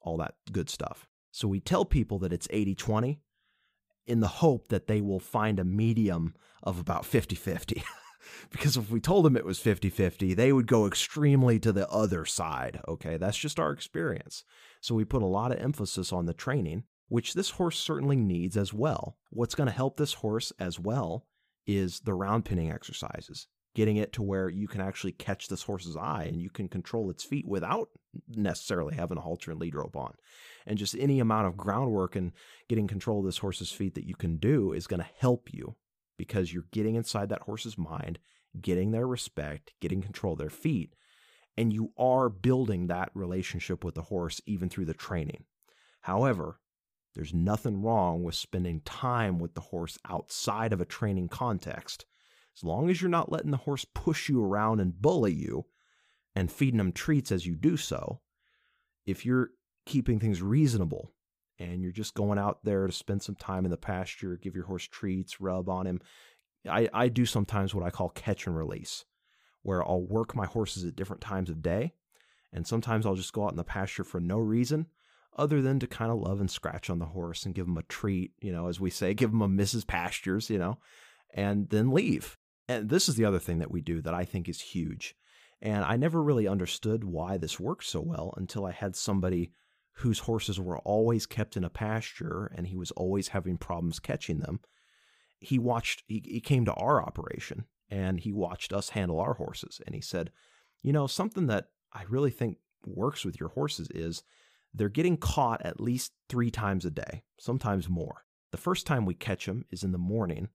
all that good stuff. So we tell people that it's 80 20 in the hope that they will find a medium of about 50 50. because if we told them it was 50 50, they would go extremely to the other side. Okay, that's just our experience. So we put a lot of emphasis on the training which this horse certainly needs as well. What's going to help this horse as well is the round penning exercises, getting it to where you can actually catch this horse's eye and you can control its feet without necessarily having a halter and lead rope on. And just any amount of groundwork and getting control of this horse's feet that you can do is going to help you because you're getting inside that horse's mind, getting their respect, getting control of their feet, and you are building that relationship with the horse even through the training. However, there's nothing wrong with spending time with the horse outside of a training context. As long as you're not letting the horse push you around and bully you and feeding them treats as you do so, if you're keeping things reasonable and you're just going out there to spend some time in the pasture, give your horse treats, rub on him, I, I do sometimes what I call catch and release, where I'll work my horses at different times of day. And sometimes I'll just go out in the pasture for no reason other than to kind of love and scratch on the horse and give him a treat, you know, as we say, give him a Mrs. Pastures, you know, and then leave. And this is the other thing that we do that I think is huge. And I never really understood why this worked so well until I had somebody whose horses were always kept in a pasture and he was always having problems catching them. He watched, he, he came to our operation and he watched us handle our horses. And he said, You know, something that I really think works with your horses is they're getting caught at least three times a day, sometimes more. The first time we catch them is in the morning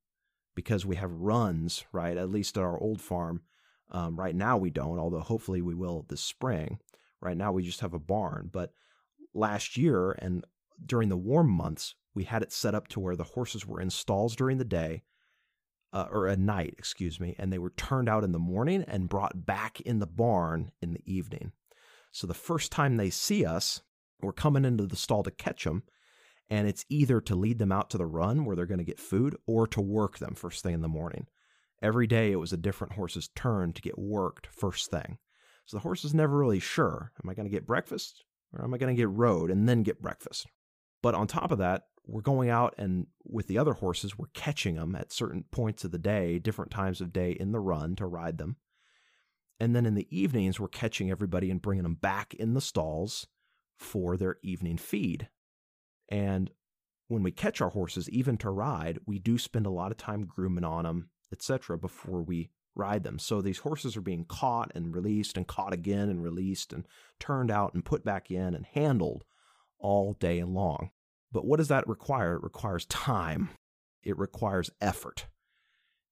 because we have runs, right? At least at our old farm. Um, right now we don't, although hopefully we will this spring. Right now we just have a barn. But last year and during the warm months, we had it set up to where the horses were in stalls during the day, uh, or at night, excuse me, and they were turned out in the morning and brought back in the barn in the evening. So the first time they see us, we're coming into the stall to catch them, and it's either to lead them out to the run where they're going to get food or to work them first thing in the morning. Every day it was a different horse's turn to get worked first thing. So the horse is never really sure am I going to get breakfast or am I going to get rode and then get breakfast? But on top of that, we're going out and with the other horses, we're catching them at certain points of the day, different times of day in the run to ride them. And then in the evenings, we're catching everybody and bringing them back in the stalls for their evening feed. And when we catch our horses, even to ride, we do spend a lot of time grooming on them, etc., before we ride them. So these horses are being caught and released and caught again and released and turned out and put back in and handled all day long. But what does that require? It requires time, it requires effort.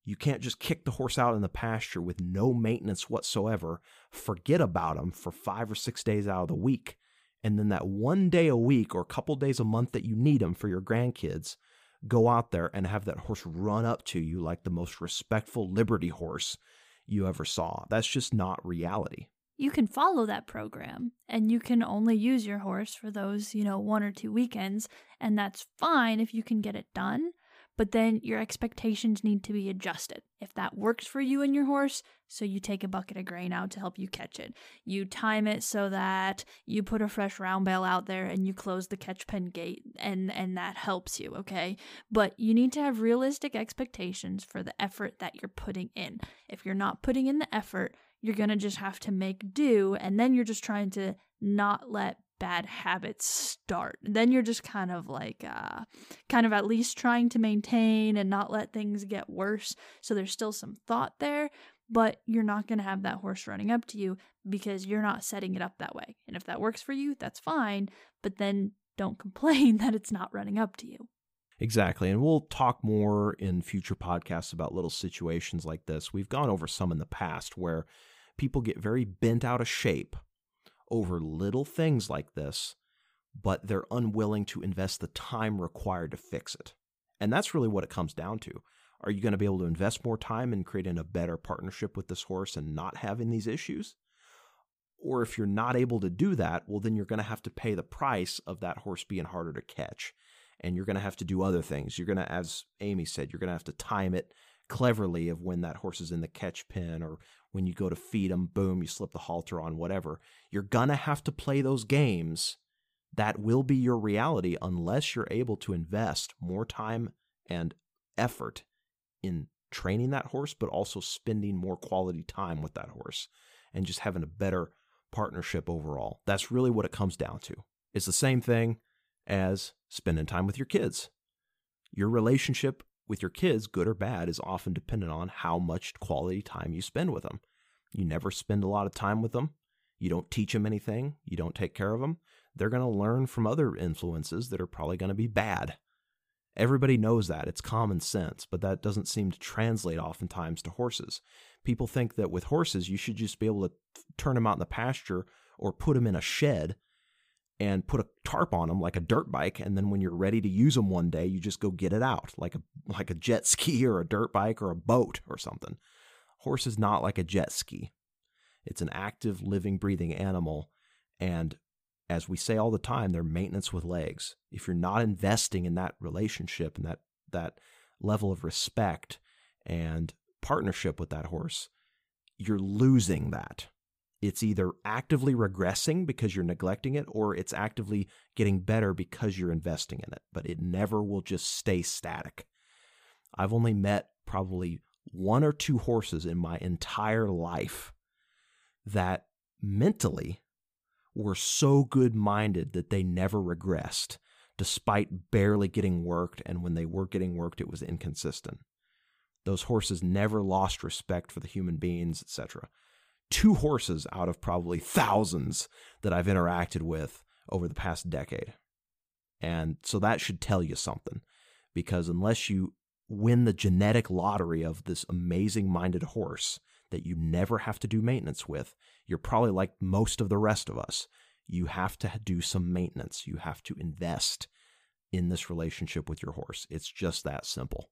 You can't just kick the horse out in the pasture with no maintenance whatsoever, forget about him for five or six days out of the week, and then that one day a week or a couple days a month that you need them for your grandkids, go out there and have that horse run up to you like the most respectful Liberty horse you ever saw. That's just not reality. You can follow that program and you can only use your horse for those, you know, one or two weekends, and that's fine if you can get it done but then your expectations need to be adjusted. If that works for you and your horse, so you take a bucket of grain out to help you catch it. You time it so that you put a fresh round bale out there and you close the catch pen gate and and that helps you, okay? But you need to have realistic expectations for the effort that you're putting in. If you're not putting in the effort, you're going to just have to make do and then you're just trying to not let bad habits start. Then you're just kind of like, uh, kind of at least trying to maintain and not let things get worse. So there's still some thought there, but you're not going to have that horse running up to you because you're not setting it up that way. And if that works for you, that's fine, but then don't complain that it's not running up to you. Exactly. And we'll talk more in future podcasts about little situations like this. We've gone over some in the past where people get very bent out of shape over little things like this, but they're unwilling to invest the time required to fix it. And that's really what it comes down to. Are you going to be able to invest more time in creating a better partnership with this horse and not having these issues? Or if you're not able to do that, well, then you're going to have to pay the price of that horse being harder to catch. And you're going to have to do other things. You're going to, as Amy said, you're going to have to time it cleverly of when that horse is in the catch pen or when you go to feed them, boom, you slip the halter on, whatever. You're going to have to play those games. That will be your reality unless you're able to invest more time and effort in training that horse, but also spending more quality time with that horse and just having a better partnership overall. That's really what it comes down to. It's the same thing as spending time with your kids. Your relationship with your kids, good or bad, is often dependent on how much quality time you spend with them. You never spend a lot of time with them. You don't teach them anything. You don't take care of them. They're going to learn from other influences that are probably going to be bad. Everybody knows that. It's common sense, but that doesn't seem to translate oftentimes to horses. People think that with horses, you should just be able to turn them out in the pasture or put them in a shed and put a tarp on them like a dirt bike and then when you're ready to use them one day you just go get it out like a like a jet ski or a dirt bike or a boat or something. Horse is not like a jet ski. It's an active living breathing animal and as we say all the time they're maintenance with legs. If you're not investing in that relationship and that that level of respect and partnership with that horse you're losing that it's either actively regressing because you're neglecting it or it's actively getting better because you're investing in it, but it never will just stay static. I've only met probably one or two horses in my entire life that mentally were so good minded that they never regressed, despite barely getting worked. And when they were getting worked, it was inconsistent. Those horses never lost respect for the human beings, etc. Two horses out of probably thousands that I've interacted with over the past decade. And so that should tell you something because unless you win the genetic lottery of this amazing minded horse that you never have to do maintenance with, you're probably like most of the rest of us. You have to do some maintenance. You have to invest in this relationship with your horse. It's just that simple.